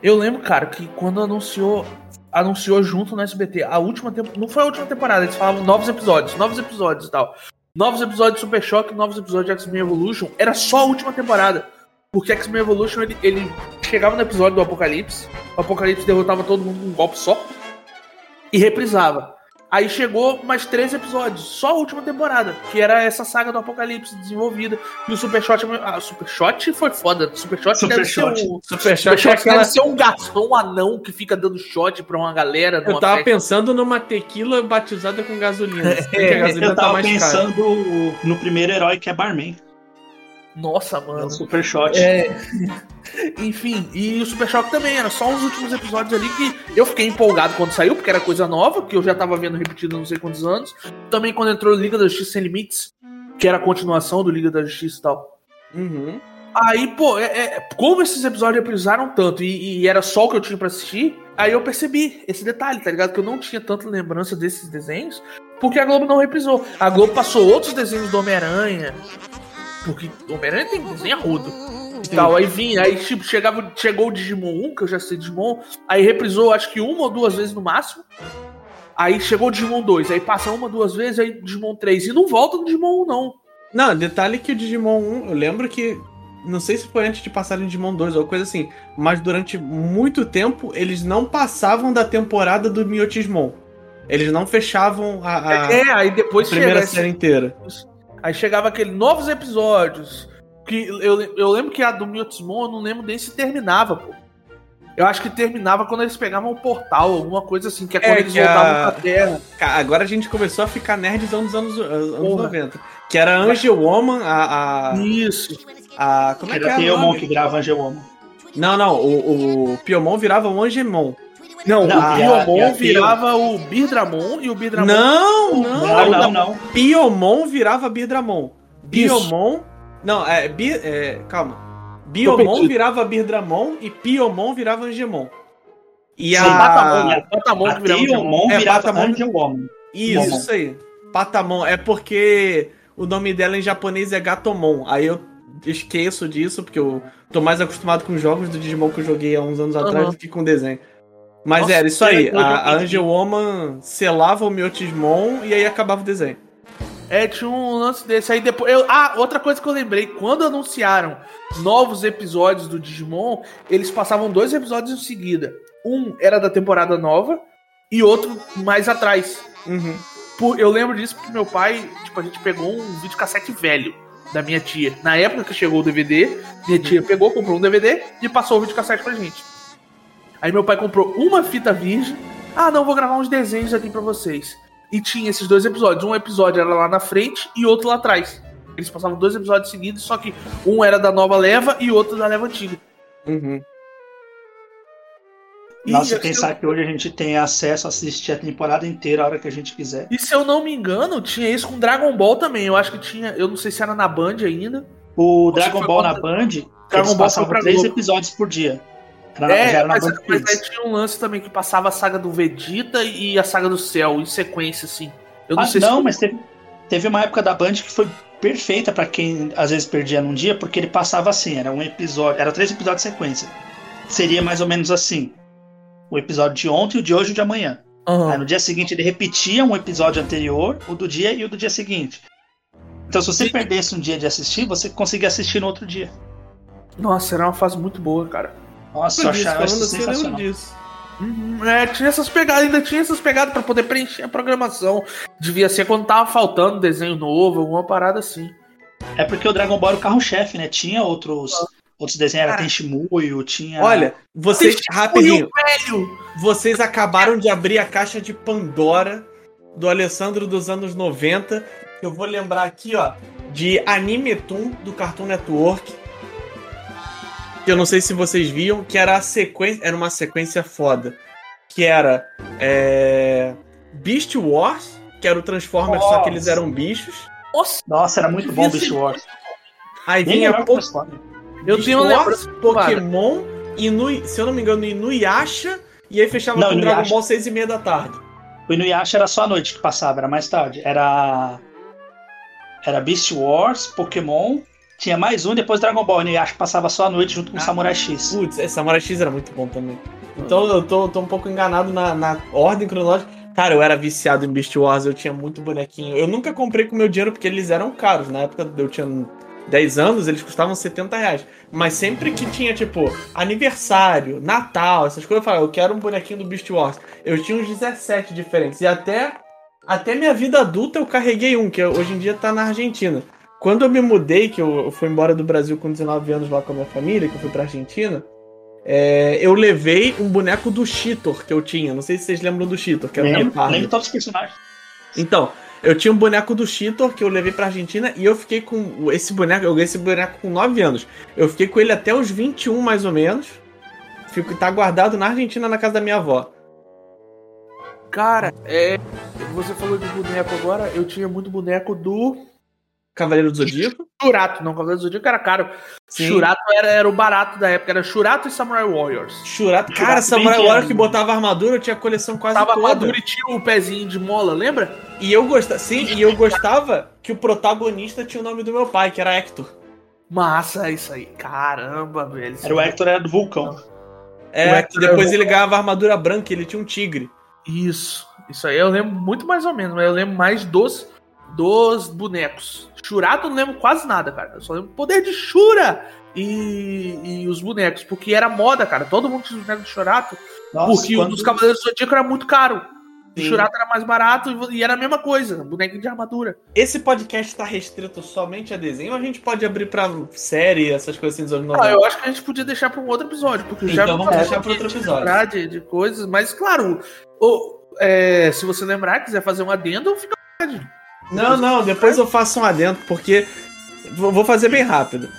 Eu lembro, cara, que quando anunciou anunciou junto no SBT a última temporada, não foi a última temporada, eles falavam novos episódios, novos episódios e tal. Novos episódios de Super Choque, novos episódios de X-Men Evolution, era só a última temporada. Porque X-Men Evolution ele, ele chegava no episódio do Apocalipse, o Apocalipse derrotava todo mundo com um golpe só e reprisava. Aí chegou mais três episódios, só a última temporada, que era essa saga do Apocalipse desenvolvida. E o Super Shot. Ah, Super Shot foi foda. Super Shot Super deve Shot. ser o. Super Super Shot é aquela. deve ser um garçom um anão que fica dando shot pra uma galera. Eu tava festa. pensando numa tequila batizada com gasolina. É, gasolina Eu tá tava mais cara. pensando no primeiro herói que é Barman. Nossa, É o mano. Super Shot. É. Enfim, e o Super Choque também, era só uns últimos episódios ali que eu fiquei empolgado quando saiu, porque era coisa nova, que eu já tava vendo repetido não sei quantos anos. Também quando entrou Liga da Justiça Sem Limites, que era a continuação do Liga da Justiça e tal. Uhum. Aí, pô, é, é- como esses episódios reprisaram tanto e, e era só o que eu tinha pra assistir, aí eu percebi esse detalhe, tá ligado? Que eu não tinha tanta lembrança desses desenhos, porque a Globo não reprisou. A Globo passou outros desenhos do Homem-Aranha, porque o Homem-Aranha tem desenho rodo e tal. Aí vinha, aí tipo, chegava, chegou o Digimon 1, que eu já sei Digimon, aí reprisou acho que uma ou duas vezes no máximo. Aí chegou o Digimon 2, aí passa uma, duas vezes, aí Digimon 3, e não volta no Digimon 1, não. Não, detalhe que o Digimon 1, eu lembro que. Não sei se foi antes de passarem Digimon 2 ou coisa assim, mas durante muito tempo eles não passavam da temporada do Miotismon. Eles não fechavam a, a é, aí depois primeira chega série inteira. Aí chegava aquele novos episódios. Que eu, eu lembro que a do Miotismon, eu não lembro nem se terminava, pô. Eu acho que terminava quando eles pegavam o portal, alguma coisa assim, que é quando É, eles que voltavam a- pra Terra. Agora a gente começou a ficar nerdzão dos anos, anos Porra. 90. Que era a Angel Woman, a. a, Isso. a como é que Era é? o Teomon nome? que grava Angel Woman. Não, não, o, o Piomon virava o Angemon. Não, Não, o a- Piomon a- a- virava o Birdramon e o Birdramon. Não, não, Não, não, não. Piomon virava Birdramon. Biomon. Não, é, Bi, é. Calma. Biomon virava Birdramon e Piomon virava Angemon. E Sim, Patamon, a. né? Patamon A que virava É, virava Patamon- Angel Woman. Isso, Momon. isso aí. Patamon. É porque o nome dela em japonês é Gatomon. Aí eu esqueço disso, porque eu tô mais acostumado com os jogos do Digimon que eu joguei há uns anos Aham. atrás do que com o desenho. Mas Nossa, era isso aí. A, a Angel Woman selava o Miotismon e aí acabava o desenho. É, tinha um lance desse aí depois. eu- ah, outra coisa que eu lembrei, quando anunciaram novos episódios do Digimon, eles passavam dois episódios em seguida. Um era da temporada nova e outro mais atrás. Uhum. Por- eu lembro disso porque meu pai, tipo, a gente pegou um videocassete velho da minha tia. Na época que chegou o DVD, minha tia pegou, comprou um DVD e passou o videocassete pra gente. Aí meu pai comprou uma fita virgem. Ah, não, vou gravar uns desenhos aqui pra vocês. E tinha esses dois episódios. Um episódio era lá na frente e outro lá atrás. Eles passavam dois episódios seguidos, só que um era da nova leva e outro da leva antiga. Uhum. E, Nossa, se pensar eu, que hoje a gente tem acesso a assistir a temporada inteira a hora que a gente quiser. e se eu não me engano, tinha isso com Dragon Ball também. Eu acho que tinha. Eu não sei se era na Band ainda. O Dragon Ball na Band, Dragon eles Ball passavam três Globo. episódios por dia. Era, É, era mas, mas aí tinha um lance também que passava a saga do Vegeta e a saga do Céu em sequência, assim. Eu não Ah, sei não, se. mas teve, teve uma época da Band que foi perfeita pra quem às vezes perdia num dia, porque ele passava assim, era um episódio, era três episódios de sequência. Seria mais ou menos assim. O episódio de ontem, o de hoje e o de amanhã. Aham. Aí no dia seguinte ele repetia um episódio anterior, o do dia e o do dia seguinte. Então se você perdesse um dia de assistir, você conseguia assistir no outro dia. Nossa, era uma fase muito boa, cara. Nossa, eu achava assim, eu sensacional. disso. Uhum, É, tinha essas pegadas, ainda tinha essas pegadas pra poder preencher a programação. Devia ser quando tava faltando desenho novo, alguma parada assim. É porque o Dragon Ball era o carro-chefe, né? Tinha outros, outros desenhos, era Ah. Tenshimuyo, tinha... Olha, vocês, rapidinho, velho! vocês acabaram de abrir a caixa de Pandora do Alessandro dos anos 90. Eu vou lembrar aqui, ó, de Anime Toon do Cartoon Network. Que eu não sei se vocês viam, que era a sequência, era uma sequência foda. Que era é, Beast Wars, que era o Transformers, só que eles Nossa. eram bichos. Nossa, Nossa, era muito bom o Beast Wars. Aí vinha Po- eu Beast tenho Wars. Pokémon, Inu, se eu não me engano, Inuyasha, e aí fechava Não, com Dragon Inuyasha. Ball 6 e meia da tarde. O Inuyasha era só à noite que passava, era mais tarde. Era. Era Beast Wars, Pokémon. Tinha mais um, depois Dragon Ball. O Inuyasha passava só à noite junto com o Ah. Samurai X. Putz, esse Samurai X era muito bom também. Então eu tô, tô um pouco enganado na, na ordem cronológica. Cara, eu era viciado em Beast Wars, eu tinha muito bonequinho. Eu nunca comprei com meu dinheiro porque eles eram caros. Na época eu tinha 10 anos, eles custavam 70 reais. Mas sempre que tinha, tipo, aniversário, Natal, essas coisas, eu falava, eu quero um bonequinho do Beast Wars. Eu tinha uns 17 diferentes. E até Até minha vida adulta eu carreguei um, que hoje em dia tá na Argentina. Quando eu me mudei, que eu fui embora do Brasil com 19 anos lá com a minha família, que eu fui pra Argentina, é, eu levei um boneco do Cheetor que eu tinha. Não sei se vocês lembram do Cheetor, que era um Lembro, lembro todos os personagens. Então, eu tinha um boneco do Cheetor que eu levei pra Argentina e eu fiquei com esse boneco, eu ganhei esse boneco com 9 anos. Eu fiquei com ele até os 21, mais ou menos. Fico, tá guardado na Argentina, na casa da minha avó. Cara, é. Você falou de boneco agora, eu tinha muito boneco do. Cavaleiro do Zodíaco. Churato, não, Cavaleiro do Zodíaco era caro. Sim. Churato era, era o barato da época, era Churato e Samurai Warriors. Churato. Cara, Churato Samurai bem Warrior de- que botava armadura, eu tinha a coleção quase Tava toda. maduro e tinha o pezinho de mola, lembra? E eu gostava, sim, e eu gostava que o protagonista tinha o nome do meu pai, que era Hector. Massa, isso aí. Caramba, velho. Era o Hector, era do vulcão. É, O Hector depois ele ganhava armadura branca, ele tinha um tigre. Isso. Isso aí eu lembro muito mais ou menos, mas eu lembro mais dos, dos bonecos. Churato eu não lembro quase nada, cara. Eu só lembro o poder de Shura e, e os bonecos, porque era moda, cara. Todo mundo tinha os bonecos de Churato, Nossa, porque o quando- dos Cavaleiros do Zodíaco era muito caro. O Sim. Churato era mais barato e era a mesma coisa, boneco de armadura. Esse podcast tá restrito somente a desenho ou a gente pode abrir pra série, essas coisas assim dos anos Ah, 90? eu acho que a gente podia deixar para um outro episódio, porque já Então vamos falamos deixar pra outro episódio. De, de coisas, mas claro, o- é, se você lembrar, quiser fazer um adendo, fica à vontade. Não, não, depois eu faço um adendo, porque. Vou fazer bem rápido.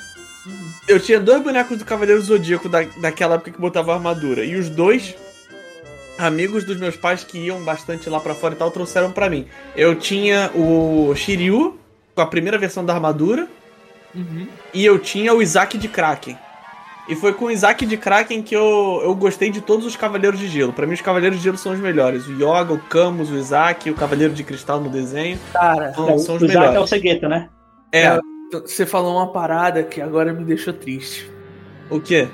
Eu tinha dois bonecos do Cavaleiro Zodíaco da, daquela época que botava armadura. E os dois amigos dos meus pais que iam bastante lá pra fora e tal trouxeram pra mim. Eu tinha o Shiryu, com a primeira versão da armadura, Uhum. e eu tinha o Isaac de Kraken. E foi com o Isaac de Kraken que eu, eu gostei de todos os Cavaleiros de Gelo. Pra mim, os Cavaleiros de Gelo são os melhores. O Yoga, o Camus, o Isaac, o Cavaleiro de Cristal no desenho. Cara, São, É, são os o Isaac é o melhores. Segueta, né? É, você falou uma parada que agora me deixou triste. o quê?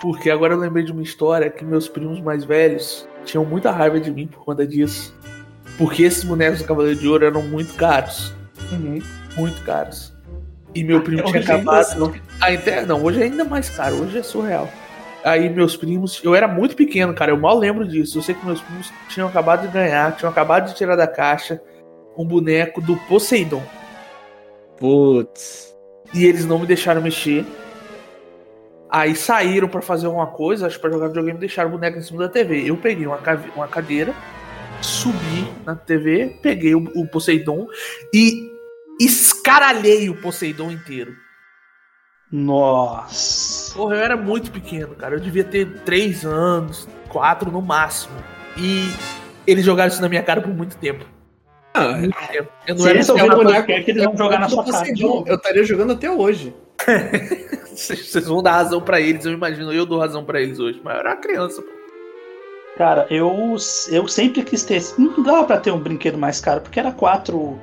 Porque agora eu lembrei de uma história que meus primos mais velhos tinham muita raiva de mim por conta disso. Porque esses bonecos do Cavaleiro de Ouro eram muito caros. Muito caros. E meu primo tinha Hoje ainda acabado. são. A. Não, hoje é ainda mais caro, hoje é surreal. Aí meus primos, eu era muito pequeno, cara, eu mal lembro disso. Eu sei que meus primos tinham acabado de ganhar, tinham acabado de tirar da caixa um boneco do Poseidon. Putz. E eles não me deixaram mexer. Aí saíram pra fazer alguma coisa, acho que pra jogar videogame, deixaram o boneco em cima da TV. Eu peguei uma, uma cadeira, subi na TV, peguei o, o Poseidon e escaralhei o Poseidon inteiro. Nossa. Porra, eu era muito pequeno, cara. Eu devia ter 3 anos, 4 no máximo. E eles jogaram isso na minha cara por muito tempo. Ah, Muito tempo. Eu não Se era eles assim, ouvirem ah, o podcast, eles vão jogar na sua cara. Eu estaria jogando até hoje. Vocês vão dar razão pra eles, eu imagino. Eu dou razão pra eles hoje. Mas eu era uma criança. pô. Cara, eu, eu sempre quis ter. Não dava pra ter um brinquedo mais caro, porque era quatro.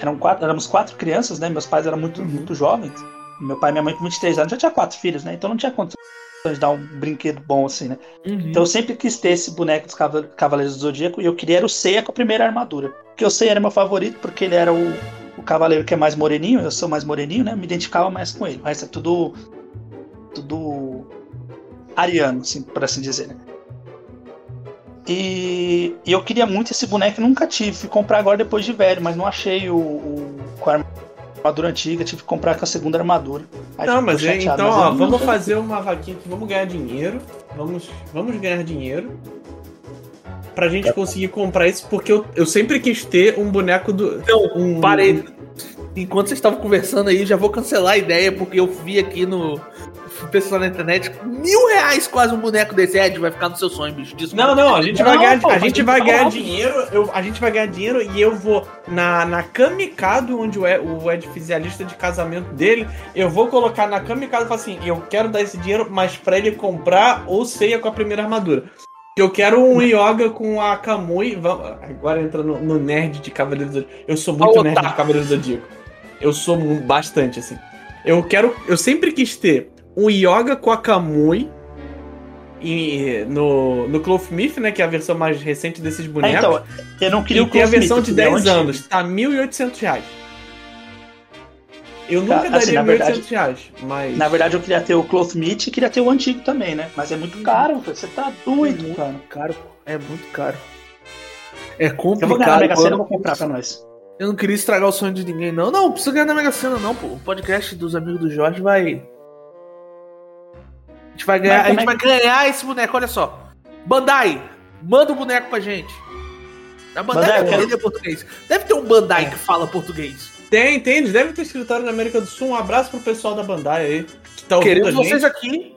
Eram quatro, éramos quatro crianças, né? Meus pais eram muito, muito jovens. Meu pai e minha mãe com 23 anos já tinha quatro filhos, né? Então não tinha condições de dar um brinquedo bom assim, né? Então eu sempre quis ter esse boneco dos Cava- Cavaleiros do Zodíaco e eu queria era o Seiya com a primeira armadura. Porque o Seiya era meu favorito, porque ele era o, o cavaleiro que é mais moreninho, eu sou mais moreninho, né? Me identificava mais com ele. Mas é tudo. Tudo. ariano, assim, por assim dizer, né? E, e eu queria muito esse boneco, nunca tive. Fui comprar agora depois de velho, mas não achei o, o com a armadura antiga, tive que comprar com a segunda armadura. Aí Não, mas é, chateado, então, mas ó, vamos fazer uma vaquinha aqui, vamos ganhar dinheiro. Vamos, vamos ganhar dinheiro. Pra gente conseguir comprar isso, porque eu, eu sempre quis ter um boneco do. Não, um, parei. Enquanto vocês estavam conversando aí, já vou cancelar a ideia, porque eu vi aqui no. Pessoal na internet, mil reais quase um boneco desse. Ed, vai ficar no seu sonho, bicho. Desculpa. Não, não, a gente vai Não, ganhar, pô, a gente vai ganhar dinheiro, eu, a gente vai ganhar dinheiro e eu vou na, na Kamikado, onde o Ed, o Ed fizer a lista de casamento dele, eu vou colocar na Kamikado e falar assim, eu quero dar esse dinheiro, mas pra ele comprar ou ceia com a primeira armadura. Eu quero um Yoga com a Kamui. Agora entra no, no nerd de Cavaleiro do Zodíaco. Eu sou muito Ô, nerd tá. de Cavaleiro do Zodíaco. Eu sou bastante, assim. Eu quero. Eu sempre quis ter um Yoga com a Kamui. E, no, no Clothmith, né? Que é a versão mais recente desses É, bonecos. então, eu não queria e o tem a Clothmith, versão de queria o 10 antigo. anos. Tá 1.800 reais. Eu nunca Cara, assim, daria na 1.800 verdade- reais, mas. Na verdade, eu queria ter o Cloth Meat e queria ter o antigo também, né? Mas é muito caro, cara. você tá doido, Muito cara. caro, é muito caro. É Eu vou ganhar complicado. Mega Sena, eu eu, vou comprar pra nós. eu não queria estragar o sonho de ninguém, não. Não, não precisa ganhar na Mega Sena, não, pô. O podcast dos amigos do Jorge vai. A gente vai ganhar, a gente vai também- ganhar esse boneco, olha só. Bandai, manda o boneco pra gente. A Bandai, Bandai, entende português. Deve ter um Bandai que fala português. Tem, tem, eles devem ter escritório na América do Sul. Um abraço pro pessoal da Bandai aí. Que tá Queremos vocês aqui.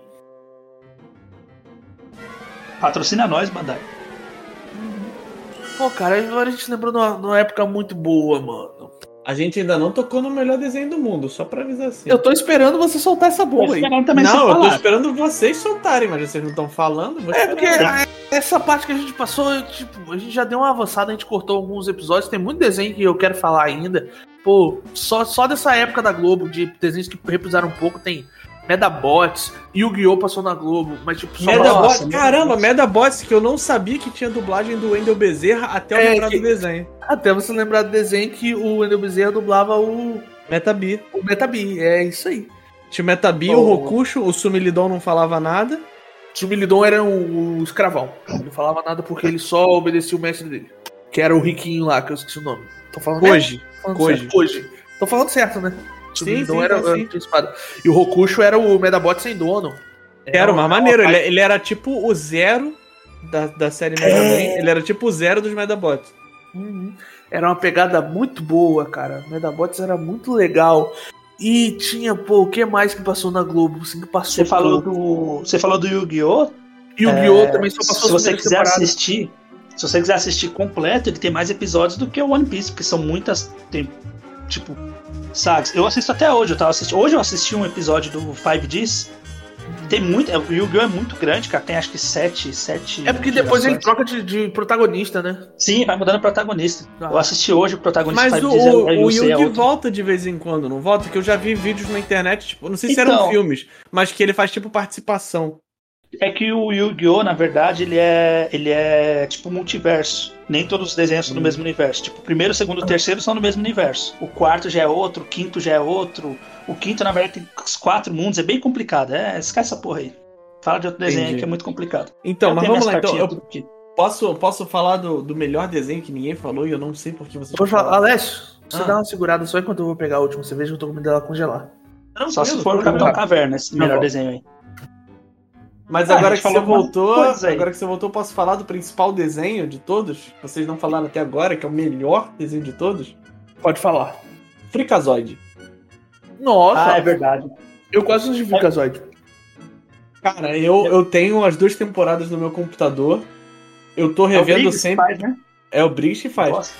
Patrocina nós, Bandai. Pô, cara, agora a gente lembrou numa, numa época muito boa, mano. A gente ainda não tocou no melhor desenho do mundo, só pra avisar assim. Eu tô esperando você soltar essa bomba aí. Não, eu tô esperando vocês soltarem, mas vocês não estão falando. eu Vou É porque a- essa parte que a gente passou, tipo, a gente já deu uma avançada, a gente cortou alguns episódios, tem muito desenho que eu quero falar ainda. Pô, só, só dessa época da Globo, de desenhos que reprisaram um pouco, tem Medabots, Yu-Gi-Oh! passou na Globo, mas tipo, só Medabots, Nossa, caramba, Medabots. Que eu não sabia que tinha dublagem do Wendel Bezerra até eu É, lembrar que- do desenho. até você lembrar do desenho que o Wendel Bezerra dublava o, Metabi. o Metabi, é isso aí. Tinha o Metabi, Oh. o Rokusho, o Sumilidon não falava nada. Sumilidon era o, o escravão, ele não falava nada porque ele só obedecia o mestre dele, que era o riquinho lá, que eu esqueci o nome. Tô falando Hoje. Hoje. Tô falando certo, né? Sim, Sumilidon sim, era, sim. era espada. E o Rokusho era o Medabot sem dono. Era uma- maneiro, uma ele, ele era tipo o zero da, da série Mega É. Man, ele era tipo o zero dos Medabots. Uhum. Era uma pegada muito boa, cara. Medabots era muito legal. E tinha, pô, o que mais que passou na Globo? Assim, que passou Você falou do. Você falou do Yu-Gi-Oh! E o Guiô É, também só passou Se você quiser temporadas. assistir, se você quiser assistir completo, ele tem mais episódios do que o One Piece, porque são muitas. Tem, tipo, sagas. Eu assisto até hoje, eu tava assistindo. Hoje eu assisti um episódio do Five Ds. Tem muito. é, O Yu-Gi-Oh! é muito grande, cara. Tem acho que sete. sete É porque depois ele troca de, de protagonista, né? Sim, vai mudando o protagonista. Ah. Eu assisti hoje o protagonista Mas o, Ds é, o, é, é Yugi outro. volta de vez em quando, não volta? Que eu já vi vídeos na internet, tipo, não sei se eram Então. filmes, mas que ele faz tipo participação. É que o Yu-Gi-Oh! na verdade, ele é. ele é tipo multiverso. Nem todos os desenhos são do Hum. mesmo universo. Tipo, o primeiro, o segundo e o terceiro são do mesmo universo. O quarto já é outro, o quinto já é outro. O quinto, na verdade, tem os quatro mundos, é bem complicado. É, esquece essa porra aí. Fala de outro desenho Entendi. que é muito complicado. Então, Eu mas vamos lá, então. Eu posso, posso falar do, do melhor desenho que ninguém falou e eu não sei por que você Vou falar, Alessio, você Ah. dá uma segurada só enquanto eu vou pegar a última cerveja que eu tô com medo dela congelar. Só se for o Capitão Caverna, esse melhor desenho aí. Mas Ah, a agora que você voltou, agora que você voltou, eu posso falar do principal desenho de todos? Vocês não falaram até agora, que é o melhor desenho de todos? Pode falar. Freakazoid. Nossa, Ah, é verdade. eu quase não vi Freakazoid. Cara, eu, eu tenho as duas temporadas no meu computador. Eu tô É o revendo Briggs que sempre. faz, né? É o Briggs que faz. Nossa.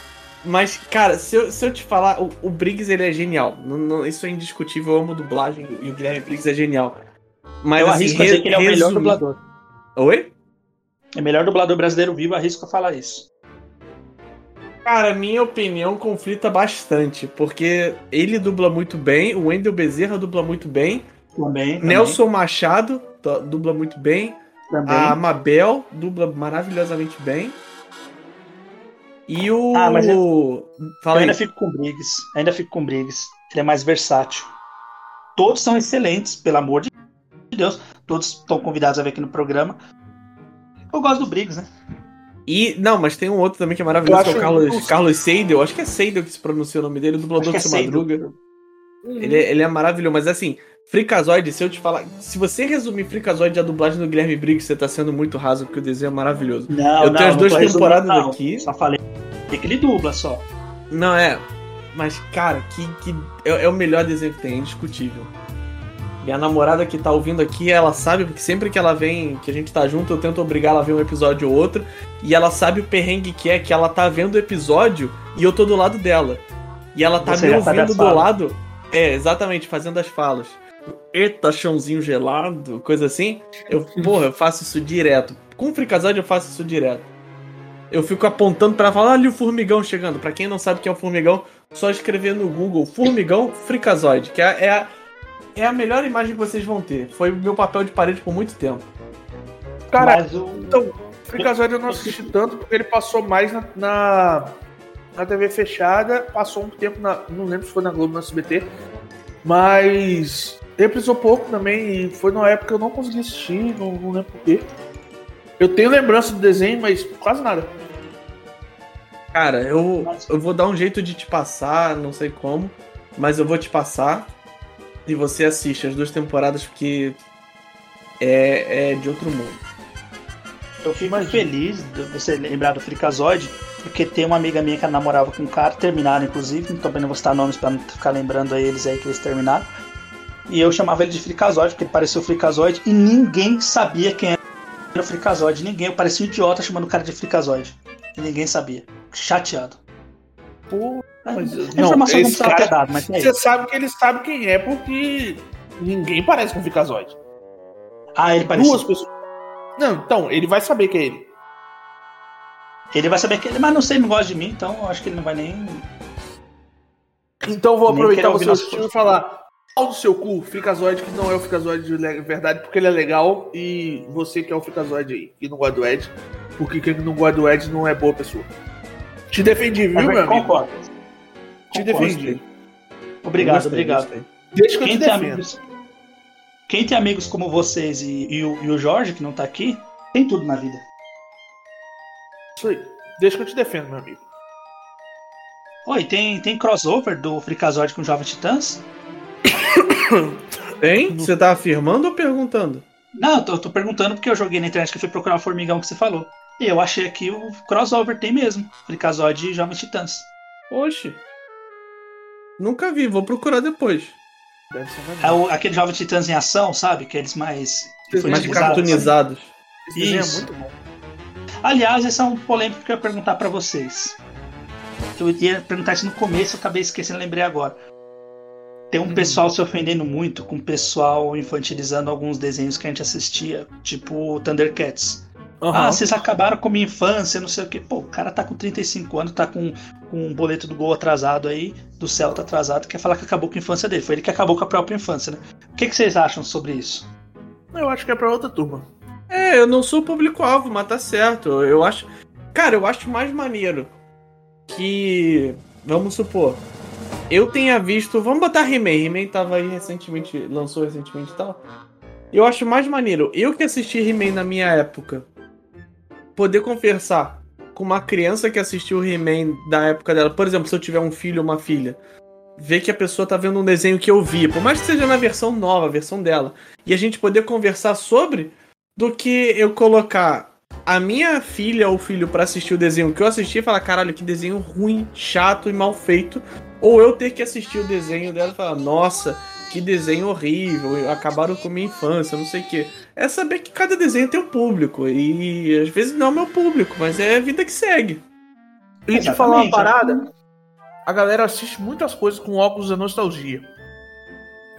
Mas, cara, se eu, se eu te falar, o, o Briggs ele é genial. Não- não- isso é indiscutível, eu amo dublagem e o Guilherme Briggs é genial. Mas Eu assim, arrisco a dizer que ele é o melhor dublador. Oi? É o melhor dublador brasileiro vivo, arrisco a falar isso. Cara, minha opinião conflita bastante, porque ele dubla muito bem, o Wendel Bezerra dubla muito bem, Também. também, Nelson Machado to- dubla muito bem, Também. a Mabel dubla maravilhosamente bem. E o. Ah, mas Fala eu aí. ainda fico com o Briggs. Ainda fico com o Briggs. Ele é mais versátil. Todos são excelentes, pelo amor de Deus. Todos estão convidados a vir aqui no programa. Eu gosto do Briggs, né? E, não, mas tem um outro também que é maravilhoso, que é o Carlos, justo. Carlos Seidel. Acho que é Seidel que se pronuncia o nome dele, o dublador do é Seu. Madruga. Ele, é- ele é maravilhoso, mas assim, Freakazoid, se eu te falar. Se você resumir Freakazoid a dublagem do Guilherme Briggs, você tá sendo muito raso, porque o desenho é maravilhoso. Não, Eu tenho as duas temporadas não. aqui. Só falei que ele dubla só. Não, é. Mas, cara, que, que é, é o melhor desenho que tem, é indiscutível. Minha namorada que tá ouvindo aqui, ela sabe, porque sempre que ela vem, que a gente tá junto, eu tento obrigar ela a ver um episódio ou outro. E ela sabe o perrengue que é, que ela tá vendo o episódio e eu tô do lado dela. E ela tá Você me ouvindo do lado. É, exatamente, fazendo as falas. Eita, chãozinho gelado, coisa assim. Eu, porra, eu faço isso direto. Com o Freakazoid eu faço isso direto. Eu fico apontando pra ela falar, olha o formigão chegando. Pra quem não sabe o que é o formigão, só escrever no Google Formigão Freakazoid, que é, é, a, é a melhor imagem que vocês vão ter. Foi o meu papel de parede por muito tempo. Cara, o. então, Freakazoid eu não assisti tanto porque ele passou mais na, na, na TV fechada, passou um tempo na. Não lembro se foi na Globo ou no SBT, mas reprisou pouco também e foi numa época que eu não consegui assistir, não, não lembro porquê. Eu tenho lembrança do desenho, mas quase nada. Cara, eu, eu vou dar um jeito de te passar, não sei como, mas eu vou te passar e você assiste as duas temporadas porque é, é de outro mundo. Eu fico feliz de você lembrar do Frikazoid, porque tem uma amiga minha que namorava com um cara, terminaram inclusive, então também não vou citar nomes pra não ficar lembrando a eles aí que eles terminaram. E eu chamava ele de Frikazoid, porque ele parecia o Frikazoid, e ninguém sabia quem era o Frikazoid. Ninguém, eu parecia um idiota chamando o cara de Frikazoid. E ninguém sabia. Chateado. Pô, mas, a não, informação não esse precisava ter cara, dado, mas é você sabe que ele sabe quem é porque ninguém parece com o Ficazoide. Ah, ele parecia. Duas pessoas. Não, então, ele vai saber que é ele. Ele vai saber que ele, mas não sei, não gosta de mim, então eu acho que ele não vai nem. Então vou Nem aproveitar você assistindo e falar pau do seu cu, Ficazoide, que não é o Ficazoide de verdade, porque ele é legal, e você que é o Ficazoide aí, que não gosta do Ed, porque quem não gosta do Ed não é boa pessoa. Te defendi, viu, meu amigo? concordo. Te defendi. Obrigado, Gostei, obrigado. gostei. Deixa que eu Quem te tem, defendo. amigos, quem tem amigos como vocês e, e o, e o Jorge, que não tá aqui, tem tudo na vida. Isso aí. Deixa que eu te defendo, meu amigo. Oi, tem, tem crossover do Frikazoid com Jovem Titãs? Tem? Você tá afirmando ou perguntando? Não, eu tô, tô perguntando porque eu joguei na internet que eu fui procurar o formigão que você falou. E eu achei aqui o crossover, tem mesmo. Frikazoid e Jovem Titãs. Oxe. Nunca vi, vou procurar depois. Deve ser É o, aquele Jovem Titãs em ação, sabe? Aqueles mais. Mais Mais cartoonizados. É Isso. muito bom. Aliás, esse é um polêmico que eu ia perguntar pra vocês. Eu ia perguntar isso no começo, eu acabei esquecendo, lembrei agora. Tem um Hum. pessoal se ofendendo muito com o pessoal infantilizando alguns desenhos que a gente assistia, tipo Thundercats. Aham. Ah, vocês acabaram com minha infância, não sei o que. Pô, o cara tá com 35 anos, tá com, com um boleto do gol atrasado aí, do Celta atrasado, quer falar que acabou com a infância dele. Foi ele que acabou com a própria infância, né? O que, que vocês acham sobre isso? Eu acho que é pra outra turma. É, eu não sou público-alvo, mas tá certo. Eu acho. Cara, eu acho mais maneiro que. Vamos supor. Eu tenha visto. Vamos botar He-Man. He-Man tava aí recentemente. Lançou recentemente e tal. Eu acho mais maneiro. Eu que assisti He-Man na minha época. Poder conversar com uma criança que assistiu He-Man da época dela. Por exemplo, se eu tiver um filho ou uma filha. Ver que a pessoa tá vendo um desenho que eu vi. Por mais que seja na versão nova, a versão dela. E a gente poder conversar sobre do que eu colocar a minha filha ou filho pra assistir o desenho que eu assisti e falar, caralho, que desenho ruim, chato e mal feito. Ou eu ter que assistir o desenho dela e falar, nossa, que desenho horrível, acabaram com minha infância, não sei o quê. É saber que cada desenho tem um público. E às vezes não é o meu público, mas é a vida que segue. E te falar uma parada, a galera assiste muitas coisas com óculos da nostalgia.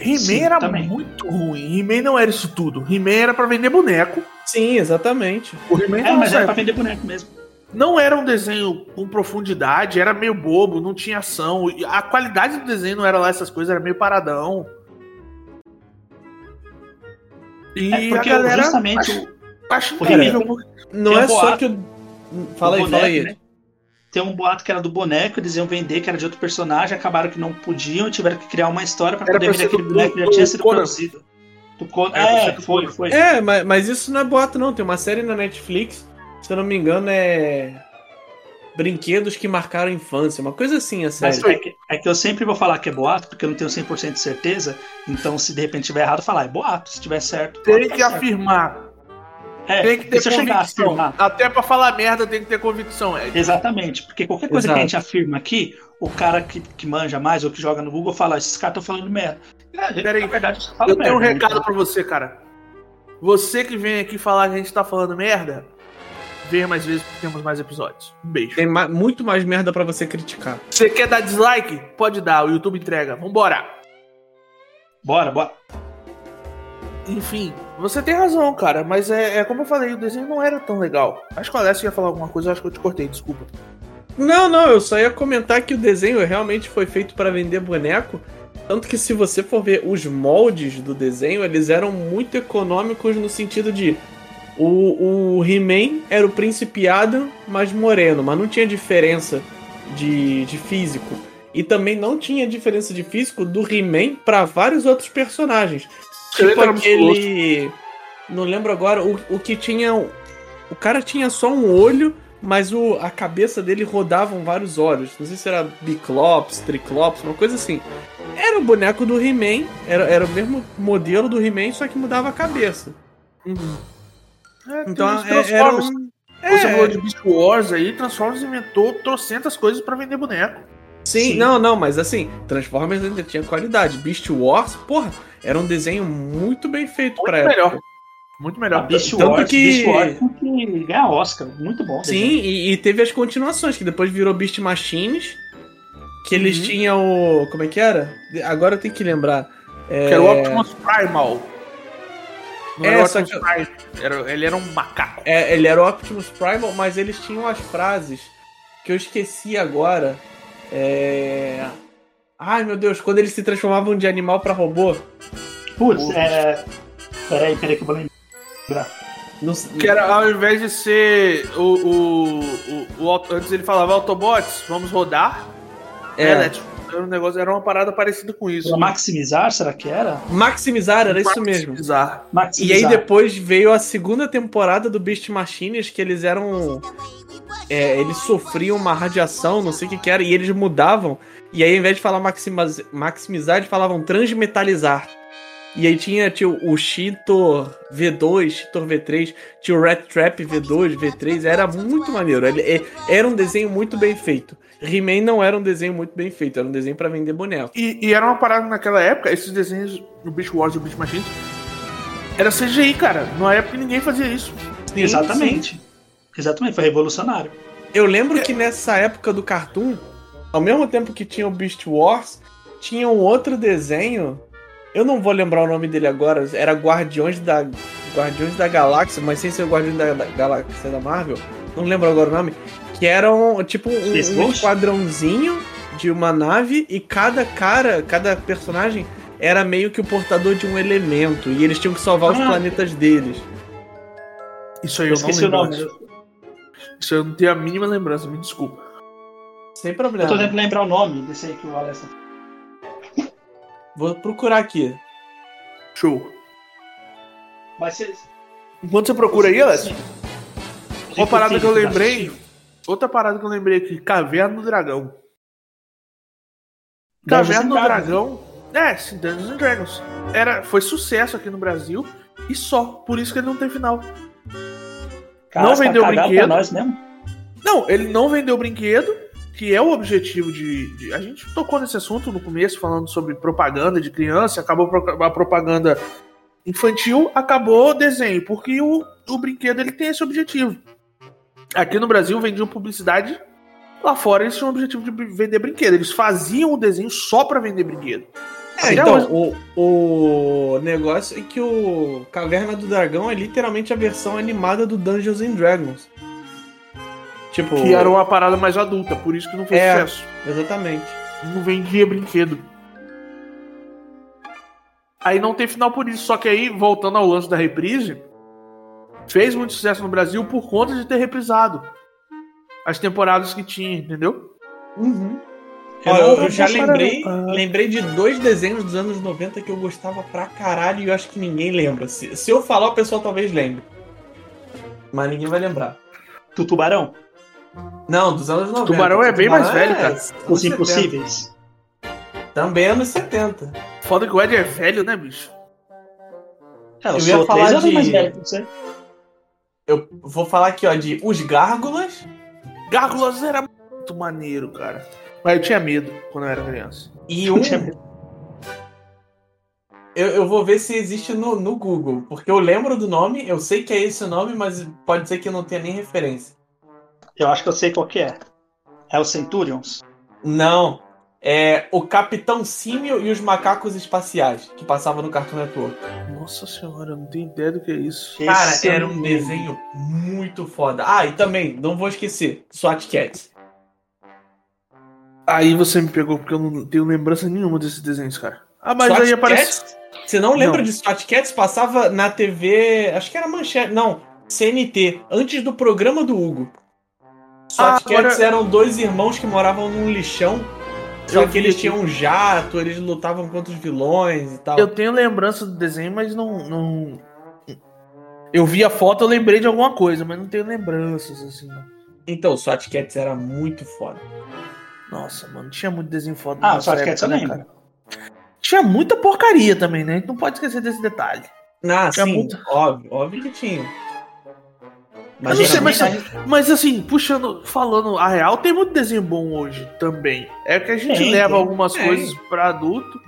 He-Man era também. muito ruim. He-Man não era isso tudo. He-Man era pra vender boneco. Sim, exatamente. O He-Man É, não, mas era pra vender boneco mesmo. não era um desenho com profundidade, era meio bobo, não tinha ação. A qualidade do desenho não era lá essas coisas, era meio paradão. E É porque a galera justamente acha, acha o incrível. Porque- Não é um só que eu. Fala aí, o fala boneco, aí. né? Tem um boato que era do boneco, eles iam vender, que era de outro personagem, acabaram que não podiam e tiveram que criar uma história pra Era poder vender aquele do- boneco que já tinha sido Conan. produzido. Do Conan. É, do foi, foi. É, mas, mas isso não é boato, não. Tem uma série na Netflix, se eu não me engano, é. Brinquedos que marcaram a infância, uma coisa assim, a série. Mas é que, é que eu sempre vou falar que é boato, porque eu não tenho 100% de certeza. Então, se de repente tiver errado, falar é boato. Se tiver certo, Tem que certo. afirmar. É, Tem que ter convicção. Até pra falar merda tem que ter convicção, Ed. Exatamente, porque qualquer coisa Exato. que a gente afirma aqui, o cara que, que manja mais ou que joga no Google fala: esses caras estão falando merda. É, Peraí, verdade, Eu tenho um merda, recado então. pra você, cara. Você que vem aqui falar que a gente tá falando merda, venha mais vezes porque temos mais episódios. Um beijo. Tem ma- muito mais merda pra você criticar. Você quer dar dislike? Pode dar, o YouTube entrega. Vambora. Bora, bora. Enfim, você tem razão, cara, mas é, é como eu falei, o desenho não era tão legal. Acho que o Alessio ia falar alguma coisa, eu acho que eu te cortei, desculpa. Não, não, eu só ia comentar que o desenho realmente foi feito para vender boneco. Tanto que se você for ver os moldes do desenho, eles eram muito econômicos no sentido de o, o He-Man era o príncipe Adam mais moreno, mas não tinha diferença de, de físico. E também não tinha diferença de físico do He-Man para vários outros personagens. Tipo aquele. Não lembro agora, o, o que tinha. O cara tinha só um olho mas o, a cabeça dele rodavam vários olhos. Não sei se era Biclops, Triclops, uma coisa assim. Era o boneco do He-Man, era, era o mesmo modelo do He-Man, só que mudava a cabeça. É, Então é, era Transformers. um. Você falou É, de Beast Wars aí, Transformers inventou trocentas coisas pra vender boneco. sim, Sim. não, não, mas assim, Transformers ainda tinha qualidade. Beast Wars, porra, era um desenho muito bem feito Muito pra melhor. época. Muito A melhor. Beast Tanto Wars, que- Beast Wars que ganhar Oscar. Muito bom. Sim, e, e teve as continuações, que depois virou Beast Machines. Que eles Uhum. tinham o. Como é que era? Agora eu tenho que lembrar. É, Que era o Optimus Primal. Não É, era só Optimus Prime. Era, ele era um macaco. é, ele era o Optimus Primal, mas eles tinham as frases que eu esqueci agora. É. Ai meu Deus, quando eles se transformavam de animal pra robô. Putz, é. Peraí, peraí que eu vou lembrar. Não, Que era, ao invés de ser o, o, o, o Antes ele falava Autobots, vamos rodar. é, né, tipo, era um negócio, era uma parada parecida com isso. Pra maximizar, será que era? Maximizar, era isso mesmo. Bizarro. E Maximizar. aí depois veio a segunda temporada do Beast Machines, que eles eram. é, eles sofriam uma radiação, não sei o que, que era, e eles mudavam. E aí, ao invés de falar maximizar, eles falavam transmetalizar. E aí tinha tio, o Cheetor V2, Cheetor V3, tinha o Rat Trap V2, V3, era muito maneiro. Ele- é- era um desenho muito bem feito. He-Man não era um desenho muito bem feito, era um desenho pra vender boneco. E, e era uma parada naquela época, esses desenhos do Beast Wars e do Beast Machines. Era CGI, cara. Na época ninguém fazia isso. Sim, Exatamente. Exatamente, foi revolucionário. Eu lembro que nessa época do Cartoon, ao mesmo tempo que tinha o Beast Wars, tinha um outro desenho. Eu não vou lembrar o nome dele agora. Era Guardiões da Guardiões da Galáxia, mas sem ser o Guardiões da, da Galáxia da Marvel. Não lembro agora o nome. Que era um, tipo um, um esquadrãozinho de uma nave e cada cara, cada personagem era meio que o portador de um elemento e eles tinham que salvar os Ah. planetas deles. Isso aí Eu eu, não esqueci o lembro. nome. Isso eu não tenho a mínima lembrança, me desculpa. Sem Eu problema. tô tentando lembrar o nome desse aí que o Alex. Vou procurar aqui. Show. Mas. Enquanto você procura aí, Alex, uma parada que eu lembrei. Outra parada que eu lembrei aqui, Caverna do Dragão. Caverna do. Dragão. É, sim, Dungeons and Dragons. Era, foi sucesso aqui no Brasil e só. Por isso que ele não tem final. Cara, Não você vendeu cagado brinquedo. Nós mesmo? Não, ele não vendeu brinquedo, que é o objetivo de, de- A gente tocou nesse assunto no começo, falando sobre propaganda de criança, acabou a propaganda infantil, acabou o desenho, porque o, o brinquedo ele tem esse objetivo. Aqui no Brasil vendiam publicidade, lá fora eles tinham o objetivo de vender brinquedo. Eles faziam o desenho só pra vender brinquedo. É, então, hoje. o, o negócio é que o Caverna do Dragão é literalmente a versão animada do Dungeons and Dragons. Tipo, Que era uma parada mais adulta, por isso que não fez É. sucesso. exatamente. não vendia brinquedo. Aí não tem final por isso. Só que aí, voltando ao lance da reprise, fez muito sucesso no Brasil por conta de ter reprisado as temporadas que tinha, entendeu? Uhum. Não- eu, eu já lembrei, Ah. lembrei de dois desenhos dos anos 90 que eu gostava pra caralho e eu acho que ninguém lembra. Se, se eu falar, o pessoal talvez lembre. Mas ninguém vai lembrar. Do Tubarão? Não, dos anos 90. Tubarão é bem mais Tubarão velho, cara. anos Os 70. Impossíveis? Também anos 70. Foda que o Ed é velho, né, bicho? É, eu, Eu ia falar três de- mais velho que você. Eu vou falar aqui, ó, de Os Gárgulas. Gárgulas era muito maneiro, cara. Mas eu tinha medo quando eu era criança. E um. Eu, eu vou ver se existe no, no Google, porque eu lembro do nome, eu sei que é esse o nome, mas pode ser que eu não tenha nem referência. Eu acho que eu sei qual que é. É o Centurions? Não, é o Capitão Símio e os Macacos Espaciais, que passava no Cartoon Network. Nossa senhora, eu não tenho ideia do que é isso. Cara, Esse era eu um desenho muito foda. Ah, e também, não vou esquecer, SWAT Cats. Aí você me pegou porque eu não tenho lembrança nenhuma desses desenhos, cara. Ah, mas SWAT aí aparece. Cats? Você não lembra Não. de SWAT Cats? Passava na TV, acho que era manchete, não, CNT, antes do programa do Hugo. Ah, agora- Cats eram dois irmãos que moravam num lixão, só Eu que eles tinham um jato, eles lutavam contra os vilões e tal. Eu tenho lembrança do desenho, mas não, não. Eu vi a foto, eu lembrei de alguma coisa, mas não tenho lembranças, assim. não. Então, o SWAT Cats era muito foda. Nossa, mano, tinha muito desenho foda. Ah, SWAT Cats eu época, né, lembro. cara? Tinha muita porcaria também, né? A gente não pode esquecer desse detalhe. Ah, Tinha sim, muito- óbvio, óbvio que tinha. Eu não sei, mas, geralmente mas assim, puxando, falando a real, tem muito desenho bom hoje também. É que a gente Tem, leva tem. algumas Tem. coisas pra adulto.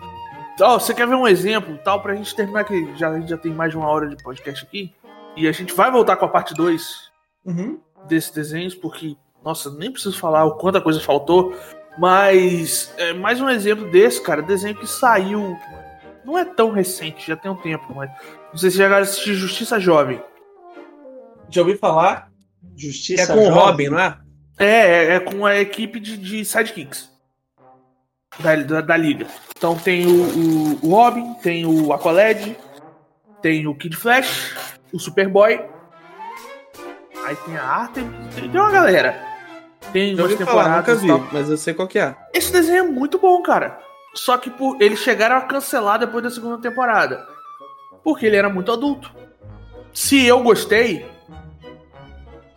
Ó, você quer ver um exemplo, tal, pra gente terminar que já, a gente já tem mais de uma hora de podcast aqui. E a gente vai voltar com a parte 2 Uhum. desses desenhos, porque, nossa, nem preciso falar o quanta coisa faltou. Mas, é, mais um exemplo desse, cara, desenho que saiu. Não é tão recente, já tem um tempo, mas. Não sei se já chegaram a assistir Justiça Jovem. Já ouvi falar que Justiça é com o Jovem. Robin, não é? É, é, é com a equipe de, de sidekicks da, da, da liga. Então tem o, o, o Robin, tem o Aqualad, tem o Kid Flash, o Superboy. Aí tem a Artemis, tem, tem uma galera. Tem Já umas ouvi falar, nunca temporadas e vi, tal. mas eu sei qual que é. Esse desenho é muito bom, cara. Só que por, eles chegaram a cancelar depois da segunda temporada. Porque ele era muito adulto. Se eu gostei.